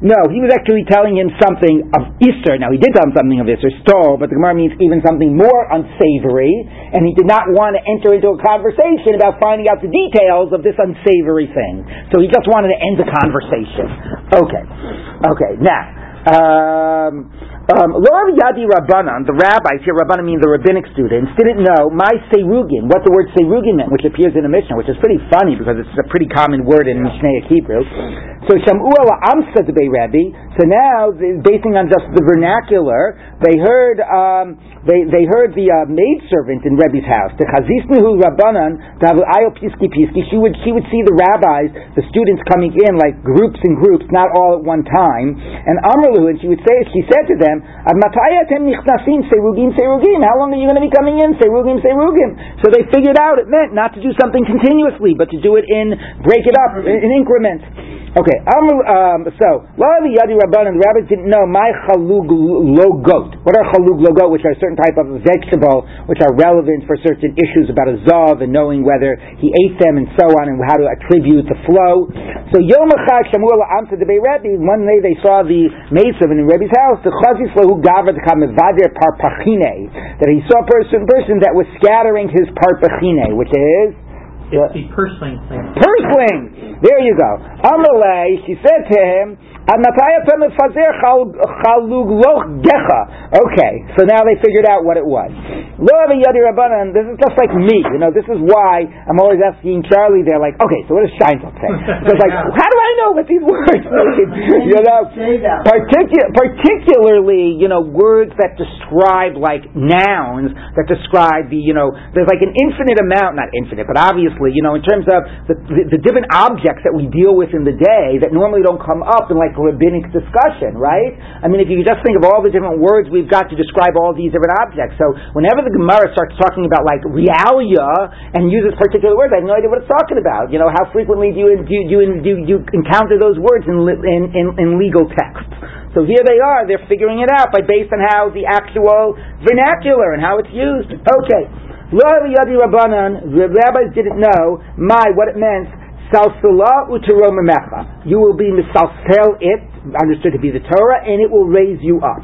No, he was actually telling him something of Easter. Now he did tell him something of Easter, stole, but the Gemara means even something more unsavory, and he did not want to enter into a conversation about finding out the details of this unsavory thing. So he just wanted to end the conversation. Okay. Okay, now. Um, Um, Lo Yadi Rabbanan, the rabbis here, Rabbanan means the rabbinic students, didn't know my Serugin, what the word Serugin meant, which appears in the Mishnah, which is pretty funny because it's a pretty common word in Mishnaic Hebrew. So Shamu ala Amsa to Rabbi. So now, basing on just the vernacular, they heard um, they, they heard the uh, maidservant in Rebbe's house, the Chazisnihu Rabbanan, Ayo Piski Piski, she would, she would see the rabbis, the students coming in like groups and groups, not all at one time, and Amrlu, and she would say, she said to them, Matayatem Nichnasim Serugim Serugim, how long are you going to be coming in? Serugim Serugim. So they figured out it meant not to do something continuously, but to do it in, break it up in, in increments. Okay, um, so, a lot of the Yadi Rabbanan, the rabbis didn't know my chalug logot. What are chalug logot, which are certain type of vegetable, which are relevant for certain issues about a zav and knowing whether he ate them and so on and how to attribute the flow. So, Yom Echad Shamul Amta de Rebbe, one day they saw the maidservant in Rebbe's house, the chazis gavra to come parpachine, that he saw a person, person that was scattering his parpachine, which is it's the purslane thing. Purslane! There you go. Amalei, she said to him, Okay, so now they figured out what it was. This is just like me, you know. This is why I'm always asking Charlie. They're like, okay, so what does Scheinfeld say? <laughs> So it's like, how do I know what these words <laughs> mean? you know, particu- particularly, you know, words that describe like nouns that describe the, you know, there's like an infinite amount, not infinite, but obviously, you know, in terms of the, the, the different objects that we deal with in the day that normally don't come up in like rabbinic discussion, right? I mean, if you just think of all the different words we've got to describe all these different objects. So whenever the Gemara starts talking about like realia and uses particular words, I have no idea what it's talking about. You know, how frequently do you do you, do you, do you encounter those words in, in, in, in legal texts? So here they are, they're figuring it out by based on how the actual vernacular and how it's used. Okay. Yadi Rabbanan, the rabbis didn't know my what it meant Salsala. You will be misalsel it, understood to be the Torah, and it will raise you up.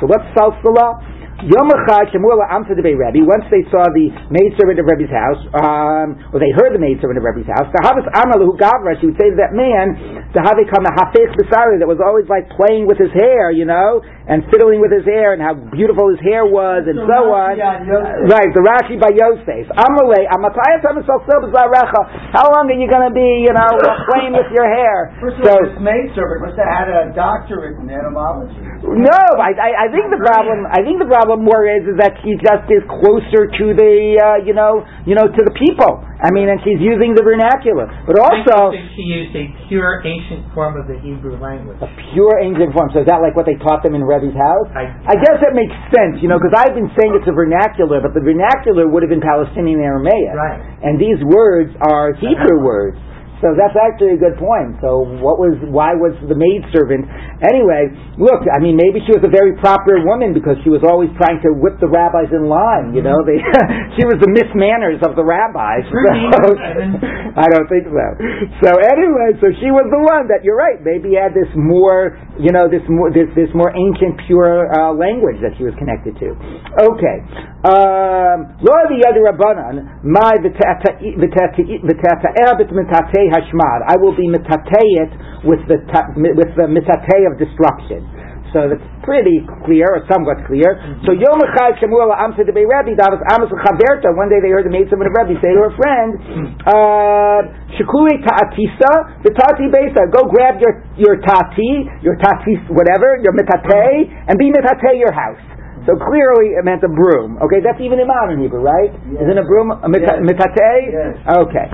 So what's salsala? Yom Echad Shemula Amsa de Rebbe. Once they saw the maidservant of Rebbe's house, um, or they heard the maidservant of Rebbe's house, the Havas Amalu Gavra, she would say to that man, the Havikam Hafech Besari, that was always like playing with his hair, you know, and fiddling with his hair, and how beautiful his hair was, and so, on. Right, the Rashi by Yosef. Amalei Amatayas How long are you going to be, you know, playing with your hair? <laughs> First all, this maidservant must have had a doctorate in etymology. No, I, I, I think the problem. I think the problem more is is that she just is closer to the uh, you know you know to the people. I mean, and she's using the vernacular, but also she used a pure ancient form of the Hebrew language. A pure ancient form. So is that like what they taught them in Rebbe's house? I, I guess that makes sense, you know, because I've been saying it's a vernacular, but the vernacular would have been Palestinian Aramaic, right? And these words are Hebrew words. So that's actually a good point. So what was why was the maidservant anyway? Look, I mean, maybe she was a very proper woman because she was always trying to whip the rabbis in line. You know, they, <laughs> she was the Miss Manners of the rabbis. So, <laughs> I don't think so. So anyway, so she was the one that you're right. Maybe had this more, you know, this more this this more ancient pure uh, language that she was connected to. Okay, lo the other rabbanan my v'tata'er hashmad. I will be mitateyet with the with the mitatey of destruction. So that's pretty clear, or somewhat clear. Mm-hmm. So Yom Echad Shemuel Amsa de Rebbe Davos Amos Chaverta. One day they heard the maid of Rebbe say to her friend, mm-hmm. uh, Shekuli Ta'atisa the Tati Besa. Go grab your your tati, your tati whatever, your mitate, mm-hmm. and be mitate your house. So clearly it meant a broom. Okay, that's even in modern Hebrew, right? Yes. Isn't a broom a mitate? Yes. Okay.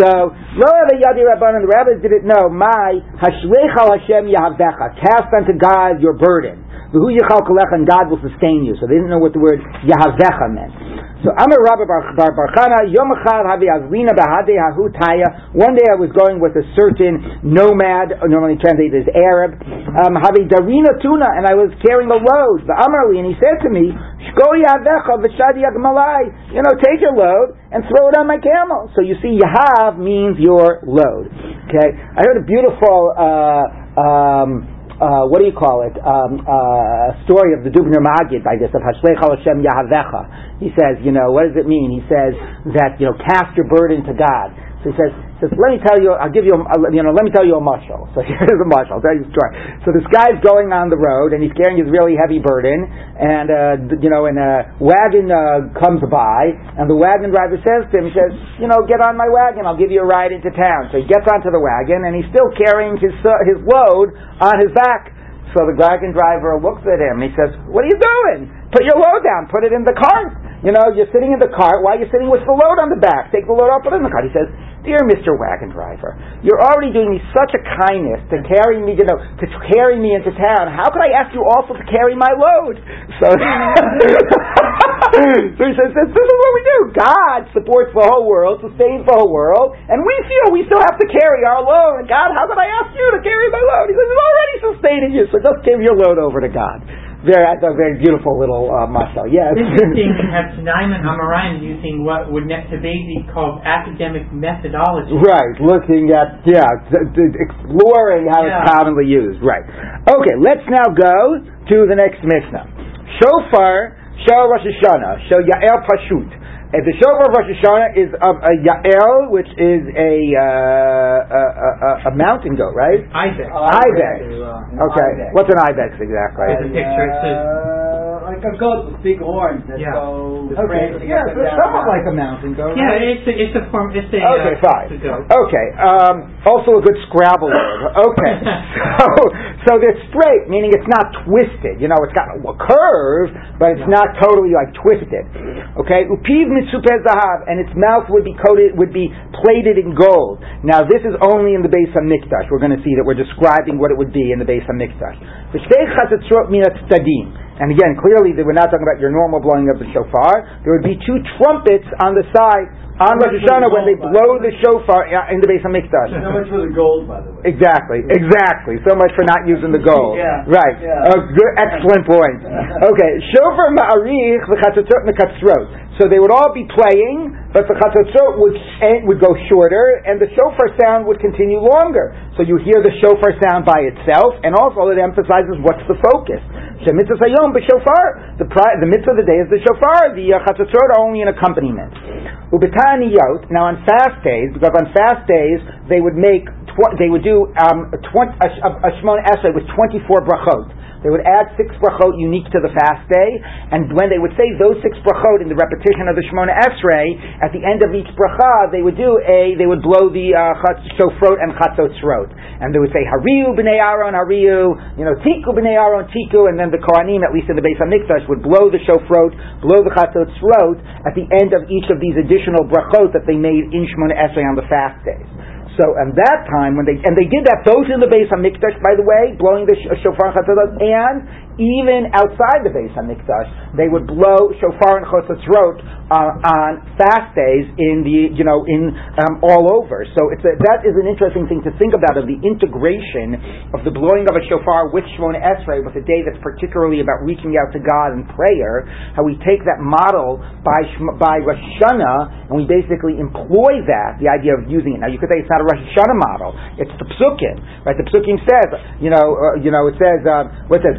So lo the yadi rabbanon. The rabbis didn't know. My hashleichal Hashem yahavecha. Cast unto God your burden. V'hu yichal and God will sustain you. So they didn't know what the word yahavecha meant. So Amar Rabbah bar bar Chana Yom Echad Havi Azlina Bahade Hahutaya. One day I was going with a certain nomad, normally translated as Arab, um, Havi Darina Tuna, and I was carrying a load. The Amarli, and he said to me, Shko Yavecha V'Shadi Agmalai. You know, take your load and throw it on my camel. So you see, Yahav means your load. Okay, I heard a beautiful. Uh, um, uh, what do you call it? Um, uh, story of the Dubner Magid by this of Hashlech Hashem Yahavecha. He says, you know, what does it mean? He says that you know, cast your burden to God. So he says, says, let me tell you, I'll give you, a, you know, let me tell you a mushal. <laughs> So here's a mushal. I'll tell you a story. So this guy's going on the road and he's carrying his really heavy burden, and uh, you know, and a wagon uh, comes by, and the wagon driver says to him, he says, you know, get on my wagon, I'll give you a ride into town. So he gets onto the wagon, and he's still carrying his uh, his load on his back. So the wagon driver looks at him. He says, "What are you doing? Put your load down. Put it in the cart." You know, you're sitting in the cart. Why are you sitting with the load on the back? Take the load out, put it in the cart. He says, Dear Mr. Wagon Driver, you're already doing me such a kindness to carry me, you know, to carry me into town. How could I ask you also to carry my load? So, <laughs> so he says, this, this is what we do. God supports the whole world, sustains the whole world, and we feel we still have to carry our load. And God, how could I ask you to carry my load? He says, it's already sustaining you, so just give your load over to God very, that's a very beautiful little uh, mashal. Yes. Interesting to have Tanaim and Amoraim using what would today be called academic methodology. Right, looking at, yeah, exploring how yeah. it's commonly used. Right. Okay, let's now go to the next Mishnah. Shofar, Shah Rosh Hashanah, Shah Ya'el Pashut. And the shofar of Rosh Hashanah is of a Yael, which is a uh, a, a, a, mountain goat, right? Ibex. Ibex. Okay. What's an ibex exactly? There's a picture. It says like a goat with big horns that yeah. go. Okay. Yeah, so somewhat like a mountain goat. Yeah, right? it's a, it's a form. It's a. Okay, uh, fine. It's a goat. Okay. Um, also a good Scrabble word. Okay. <laughs> so so they're straight, meaning it's not twisted. You know, it's got a curve, but it's yeah. not totally like twisted. Okay. Upiv mitzupeh zahav, and its mouth would be coated, would be plated in gold. Now this is only in the base of mikdash. We're going to see that we're describing what it would be in the base of mikdash. And again, clearly we're not talking about your normal blowing of the shofar. There would be two trumpets on the side on Rosh Hashanah when they blow the shofar in the base of Mikdash. So much for the gold, by the way. Exactly, exactly. So much for not using the gold. yeah. Right. Yeah. A good, excellent point. Okay, shofar ma'arich v'chatzotzot mekatzrot. So they would all be playing, but the chatzotzot would eh, would go shorter, and the shofar sound would continue longer. So you hear the shofar sound by itself, and also it emphasizes what's the focus. Shemitzvah sayom b'shofar. The the mitzvah of the day is the shofar. The uh, chatzotzot are only an accompaniment. Ubetaniyot. Now on fast days, because on fast days they would make tw- they would do um, a, tw- a, a, Shemona Esrei with twenty four brachot. They would add six brachot unique to the fast day, and when they would say those six brachot in the repetition of the Shemona Esrei, at the end of each bracha, they would do a, they would blow the uh, shofrot and chatzotzrot, and they would say Hariu b'nei Aaron Hariu, you know Tiku b'nei Aaron Tiku, and then the Kohanim, at least in the base of Mikdash, would blow the shofrot, blow the chatzotzrot at the end of each of these additional brachot that they made in Shemona Esrei on the fast days. So, and that time when they and they did that both in the base of Mikdash, by the way, blowing the shofar and even outside the base Hamikdash, they would blow shofar and chosatzrot uh, on fast days in the you know in um, all over. So it's a, that is an interesting thing to think about of the integration of the blowing of a shofar with Shemona Esrei with a day that's particularly about reaching out to God in prayer. How we take that model by by Rosh Hashanah and we basically employ that the idea of using it. Now you could say it's not a Rosh Hashanah model; it's the Psukim, right? The Psukim says you know uh, you know it says uh, what says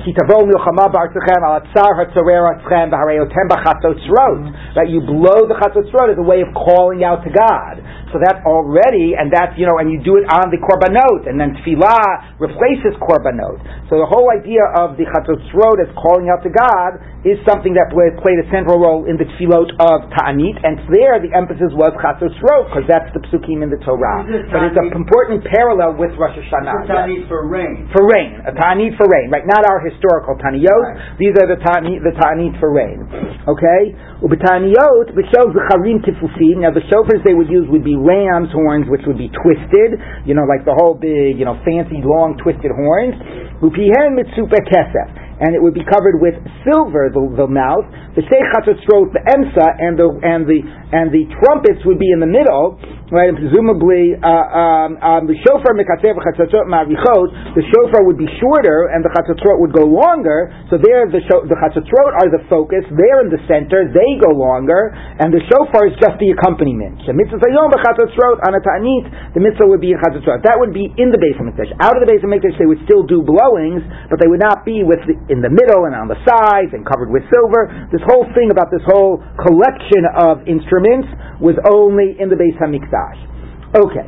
That you blow the chatzotzrot as a way of calling out to God. So that's already, and that's, you know, and you do it on the korbanot, and then tefillah replaces korbanot. So the whole idea of the chatzotzrot as calling out to God is something that played a central role in the tefillot of Ta'anit, and there the emphasis was chatzotzrot, because that's the psukim in the Torah. But it's an important parallel with Rosh Hashanah. Ta'anit for rain. For rain. A Ta'anit for rain, right? Not our historical Taniyot. Right. These are the Ta'anit, the ta'anit for rain. Okay? Ubetaniot, b'shel zecharim kifufim. Now the shofars they would use would be ram's horns, which would be twisted, you know, like the whole big, you know, fancy long twisted horns. And it would be covered with silver, the, the mouth. The sheikh throat, the emsa, and the and the and the trumpets would be in the middle, right? And presumably, uh, um, um, the shofar mekatzev chatzatzot ma'arichot, the shofar would be shorter, and the chatzatzot would go longer. So there, the sho- the chatzatzot are the focus. They're in the center. They go longer, and the shofar is just the accompaniment. The mitzvah on a ta'anit. The mitzvah would be in chatzatzot. That would be in the base of mikdash. Out of the base of mikdash, they would still do blowings, but they would not be with the, in the middle and on the sides and covered with silver. This whole thing about this whole collection of instruments was only in the Beis Hamikdash. Okay.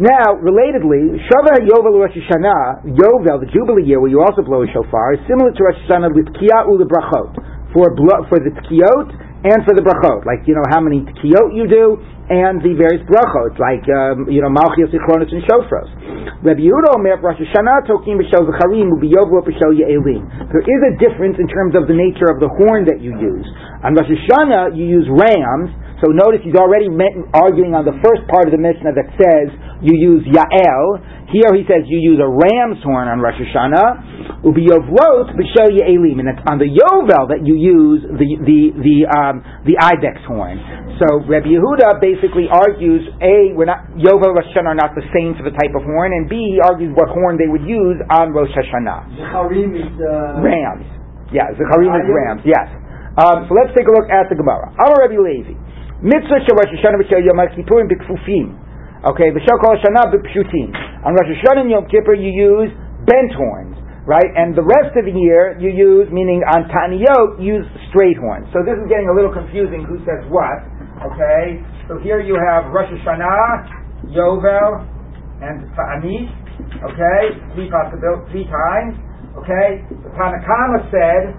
Now, relatedly, Shavah Yovel Rosh Hashanah, Yovel, the Jubilee year, where you also blow a shofar, is similar to Rosh Hashanah with Tkiyah Ula Brachot, for, blo- for the Tkiyot and for the Brachot, like, you know, how many Tkiyot you do, and the various Brachot, like, um, you know, Malchios, Zichronos, and Shofros. Rabbi Yehuda Omer, Rosh Hashanah, Tokim B'Shel U'Biyovu B'Shel Ye'elim. There is a difference in terms of the nature of the horn that you use. On Rosh Hashanah, you use rams, so notice he's already arguing on the first part of the Mishnah that says you use Yael. Here he says you use a ram's horn on Rosh Hashanah. Ubiyovlot b'shel Ye'elim, and it's on the Yovel that you use the the the um, the ibex horn. So Rabbi Yehuda basically argues: a, we're not Yovel Rosh Hashanah are not the same for the type of horn, and b, he argues what horn they would use on Rosh Hashanah. Zecharim is uh, Rams. Yeah, Zecharim is rams. Yes. Um, so let's take a look at the Gemara. Amar Rabbi Levi. Mitzvah shel Rosh Hashanah v'shel Yom Kippurim b'kfufim. Okay, v'shel Kol Hashanah b'pshutim. On Rosh Hashanah and Yom Kippur you use bent horns, right? And the rest of the year you use, meaning on Taniyot, use straight horns. So this is getting a little confusing. Who says what? Okay, so here you have Rosh Hashanah, Yovel, and Ta'anit. Okay, three possibilities, three times. Okay, the Tanakama said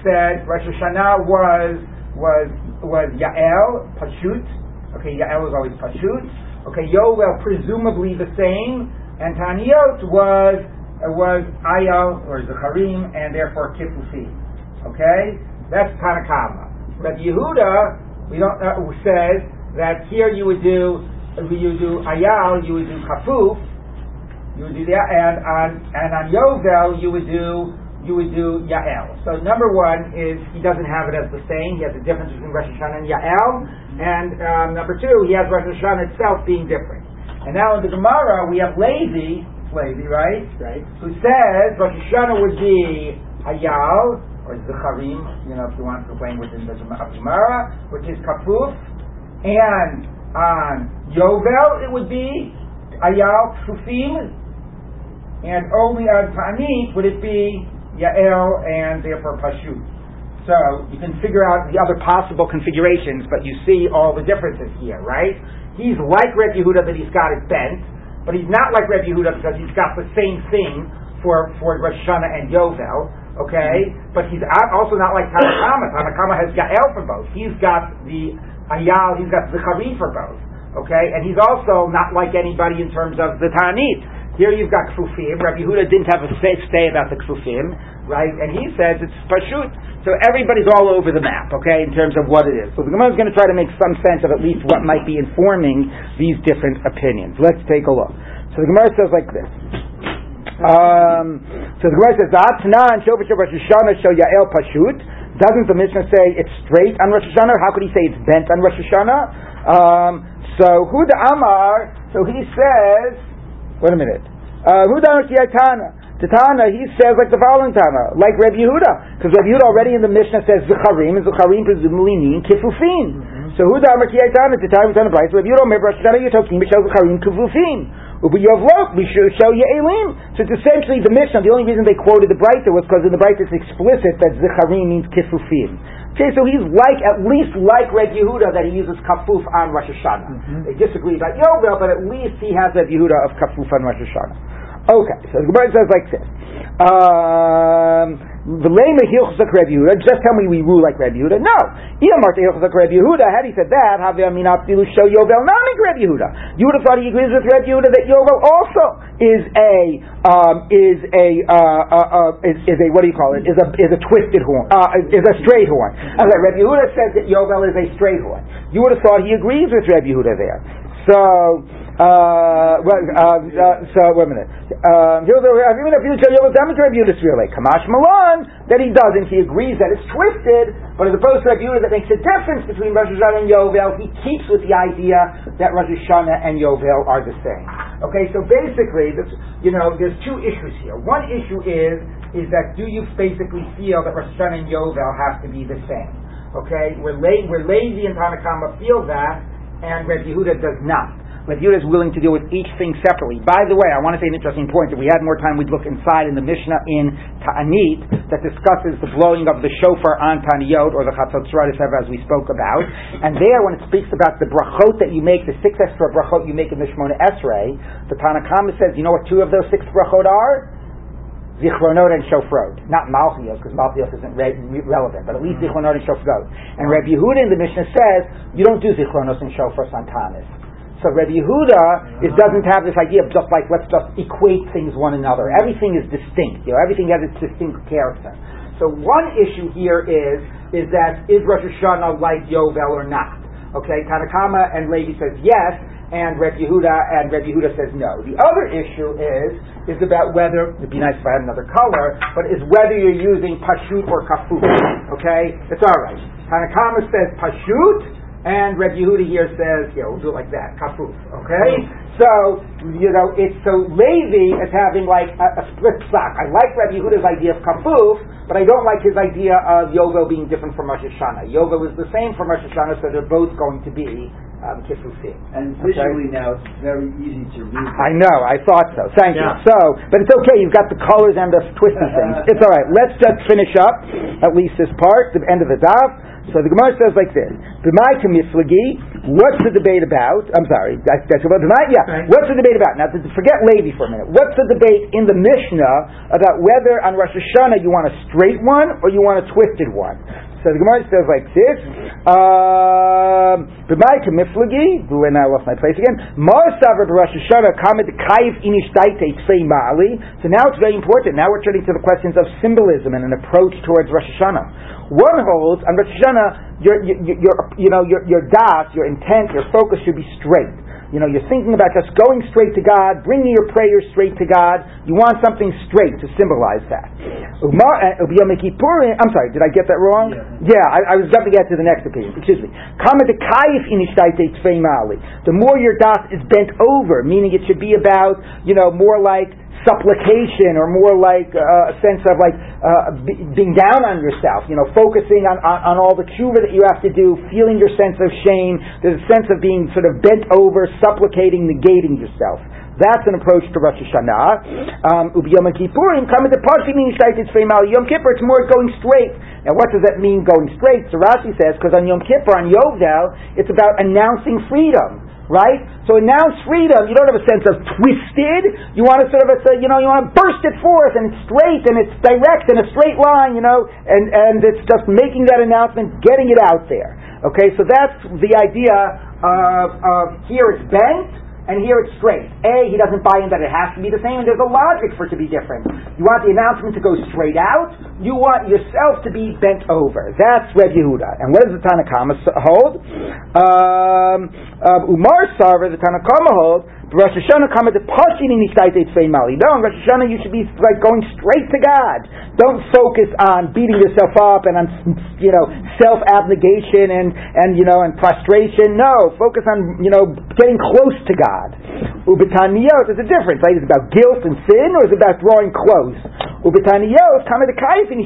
said Rosh Hashanah was was was Yael Pashut. Okay, Yael was always Pashut. Okay, Yoel presumably the same, and Taniot was uh, was Ayal or Zecharim, and therefore Kifufi. Okay, that's Tanakama. But Yehuda, we don't uh, says that here you would do you do Ayal, you would do Kafuf, you would do that, and on and on Yovel you would do you would do Yael. So number one is he doesn't have it as the same. He has a difference between Rosh Hashanah and Yael. And um, number two, he has Rosh Hashanah itself being different. And now in the Gemara we have Levi, Levi, right? Right. Who says Rosh Hashanah would be Hayal or Zecharim, you know, if you want to language within the Gemara, which is Kafuf, and on Yovel it would be Ayal Kfufim, and only on Ta'anit would it be Yael, and therefore Pashut. So you can figure out the other possible configurations, but you see all the differences here, right? He's like Reb Yehuda that he's got it bent, but he's not like Reb Yehuda because he's got the same thing for for Rosh Hashanah and Yovel, okay? But he's also not like Tanakama. Tanakama has Yael for both. He's got the Ayal, he's got Zechari for both, okay? And he's also not like anybody in terms of the Tanit. Here you've got Kfufim. Rabbi Yehuda didn't have a safe stay about the Kfufim, right? And he says it's Pashut. So everybody's all over the map, okay, in terms of what it is. So the Gemara is going to try to make some sense of at least what might be informing these different opinions. Let's take a look. So the Gemara says like this. Um, so the Gemara says, "Atna and Rosh Hashanah show Yael Pashut." Doesn't the Mishnah say it's straight on Rosh Hashanah? How could he say it's bent on Rosh Hashanah? Um, so who the Amar? So he says Wait a minute. Huda Tana. To Tana, he says like the following Tana, like Reb Yehuda, because Reb Yehuda already in the Mishnah says Zecharim, and Zecharim presumably mean Kifufin. Mm-hmm. So Huda Amar Tana, to Tana, Tana, Bryce, Reb Yehuda, Omer, Rosh Hashanah, Yotokim, B'Shel Zecharim, Kifufin. Ubiyovlot, B'Shel Ye'elim. So it's essentially the Mishnah, the only reason they quoted the Brisa was because in the Brisa it's explicit that Zecharim means Kifufin. Okay, so he's like, at least like Reb Yehuda that he uses kafuf on Rosh Hashanah. Mm-hmm. They disagree about Yovel, but at least he has Reb Yehuda of kafuf on Rosh Hashanah. Okay, so the Gemara says like this. Um, just tell me we rule like Reb Yehuda. No. Reb Yehuda, had he said that, show Yovel Nami Reb Yehuda. You would have thought he agrees with Reb Yehuda that Yovel also is a um, is a uh, uh, uh, is, is, a what do you call it? Is a is a twisted horn. Uh, is a straight horn. Okay, Reb Yehuda says that Yovel is a straight horn. You would have thought he agrees with Reb Yehuda there. So uh, well, uh, uh, so wait a minute. Um, even if you you demonstrate Yehuda really Kamash Malan that he doesn't. He agrees that it's twisted, but as opposed to Yehuda that makes a difference between Rosh Hashanah and Yovel, he keeps with the idea that Rosh Hashanah and Yovel are the same. Okay, so basically, this, you know, there's two issues here. One issue is is that do you basically feel that Rosh Hashanah and Yovel have to be the same? Okay, we're, la- we're lazy and Tanakama feel that, and Reb Yehuda does not. Rabbi Yehuda is willing to deal with each thing separately. By the way, I want to say an interesting point. If we had more time, we'd look inside in the Mishnah in Ta'anit that discusses the blowing of the shofar on Taniyot or the Chatzot as we spoke about. And there, when it speaks about the brachot that you make, the six extra brachot you make in the Shemona Esrei, the Tanakhama says, you know what two of those six brachot are? Zichronot and Shofrot, not Malchios, because Malchios isn't re- relevant, but at least mm-hmm. Zichronot and Shofrot. And Rabbi Yehuda in the Mishnah says you don't do Zichronos and Shofros on Tanis. So Rabbi Yehuda uh-huh. is, doesn't have this idea of just like let's just equate things one another. Everything is distinct. You know, everything has its distinct character. So one issue here is is that is Rosh Hashanah like Yovel or not? Okay, Tanakama and Levi says yes, and Reb Yehuda and Reb Yehuda says no. The other issue is is about whether it'd be nice if I had another color, but is whether you're using pashut or kafut. Okay, it's all right. Tanakama says pashut, and Reb Yehuda here says, yeah, we'll do it like that, kafuf. Okay, so you know, it's so Levi as having like a, a split sock. I like Reb Yehuda's idea of kafuf, but I don't like his idea of Yovel being different from Rosh Hashanah. Yovel is the same from Rosh Hashanah, so they're both going to be um, kifufim. And visually okay? now it's very easy to read. I know, I thought so. Thank yeah. you. So, but it's okay. You've got the colors and the twisty things. <laughs> It's all right. Let's just finish up at least this part, the end of the daf. So the Gemara says like this: B'mai miflagi. What's the debate about? I'm sorry, that's, about B'mai. Yeah. Right. What's the debate about? Now, forget Levi for a minute. What's the debate in the Mishnah about whether on Rosh Hashanah you want a straight one or you want a twisted one? So the Gemara says like this: um, B'mai miflagi. When I lost my place again. Mar savar Rosh Hashanah kamed kaif inishtaite tzei ma'ali. So now it's very important. Now we're turning to the questions of symbolism and an approach towards Rosh Hashanah. One holds on Rosh Hashanah, your, your, your, you know, your, your das, your intent, your focus should be straight. You know, you're thinking about just going straight to God, bringing your prayers straight to God. You want something straight to symbolize that. Uh, I'm sorry, did I get that wrong? Yeah, yeah I, I, was to get to the next opinion. Excuse me. The more your das is bent over, meaning it should be about, you know, more like supplication or more like uh, a sense of like uh, being down on yourself, you know, focusing on, on, on all the tshuva that you have to do, feeling your sense of shame. There's a sense of being sort of bent over, supplicating, negating yourself. That's an approach to Rosh Hashanah. Um, Yom Kippurim, coming to Yom Kippur, it's more going straight. Now, what does that mean, going straight? So Rashi says, because on Yom Kippur, on Yovel, it's about announcing freedom right? So announce freedom. You don't have a sense of twisted. You want to sort of, a, you know, you want to burst it forth, and it's straight, and it's direct, in a straight line, you know, and and it's just making that announcement, getting it out there. Okay, so that's the idea of, of here it's bent and here it's straight. A, he doesn't buy in that it has to be the same, and there's a logic for it to be different. You want the announcement to go straight out, you want yourself to be bent over. That's Reb Yehuda. And what does the Tanakhama hold? Um, uh, Umar Sarver, the Tanakhama hold, Rosh Hashanah come at the pashin in mali. No, in Rosh Hashanah you should be like going straight to God. Don't focus on beating yourself up and on you know self abnegation and and you know and prostration. No, focus on you know getting close to God. Ubetaniyot is a difference. Right? Is it about guilt and sin or is it about drawing close? Ubetaniyot come at the kayif in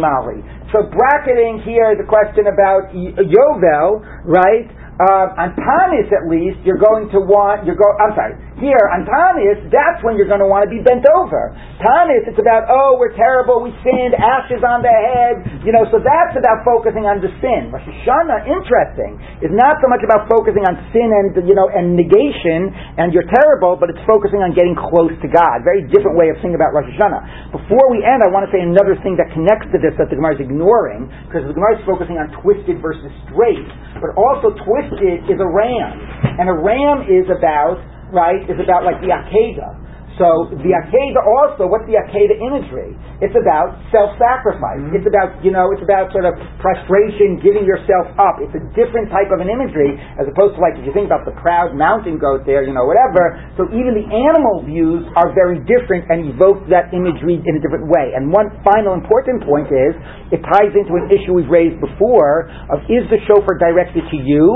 mali. So bracketing here the question about Yovel, right? Uh, on Tanis, at least, you're going to want, you're go, I'm sorry, here, on Tanis, that's when you're going to want to be bent over. Tanis, it's about, oh, we're terrible, we sinned, ashes on the head, you know, so that's about focusing on the sin. Rosh Hashanah, interesting, is not so much about focusing on sin and, you know, and negation, and you're terrible, but it's focusing on getting close to God. Very different way of thinking about Rosh Hashanah. Before we end, I want to say another thing that connects to this that the Gemara is ignoring, because the Gemara is focusing on twisted versus straight, but also twisted twisted is a ram. And a ram is about, right, is about like the Akedah. So the Akedah also, what's the Akedah imagery? It's about self-sacrifice. Mm-hmm. It's about, you know, it's about sort of prostration, giving yourself up. It's a different type of an imagery as opposed to like if you think about the proud mountain goat there, you know, whatever. So even the animal views are very different and evoke that imagery in a different way. And one final important point is it ties into an issue we've raised before of is the shofar directed to you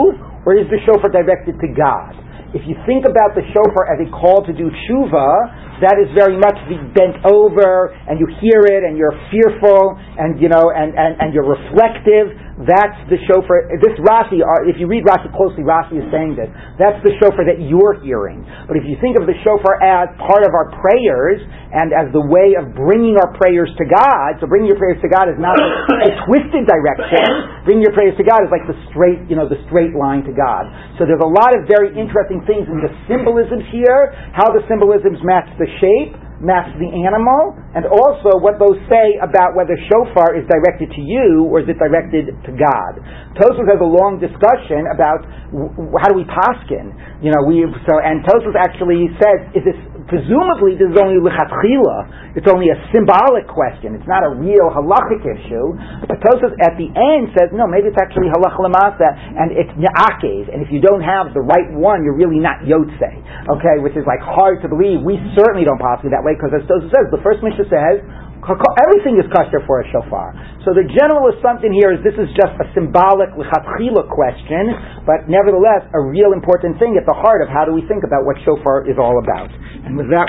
or is the shofar directed to God? If you think about the shofar as a call to do tshuva, that is very much the bent over and you hear it and you're fearful and you know and, and, and you're reflective. That's the shofar. This Rashi, uh, if you read Rashi closely, Rashi is saying this. That's the shofar that you're hearing. But if you think of the shofar as part of our prayers and as the way of bringing our prayers to God, so bringing your prayers to God is not a <coughs> twisted direction. Bringing your prayers to God is like the straight, you know, the straight line to God. So there's a lot of very interesting things in the symbolisms here, how the symbolisms match the shape match the animal, and also what those say about whether shofar is directed to you or is it directed to God. Tosfos has a long discussion about w- how do we paskin. You know, we so and Tosfos actually says, is this presumably this is only lichatchila. It's only a symbolic question. It's not a real halachic issue. But Tosfos at the end says, no, maybe it's actually halach lamasa, and it's ne'akev. And if you don't have the right one, you're really not yotzei. Okay, which is like hard to believe. We certainly don't paskin that way because as Tosfos says, the first Mishnah says everything is kosher for a shofar. So the general assumption here is this is just a symbolic lichatchila question, but nevertheless a real important thing at the heart of how do we think about what shofar is all about. And with that.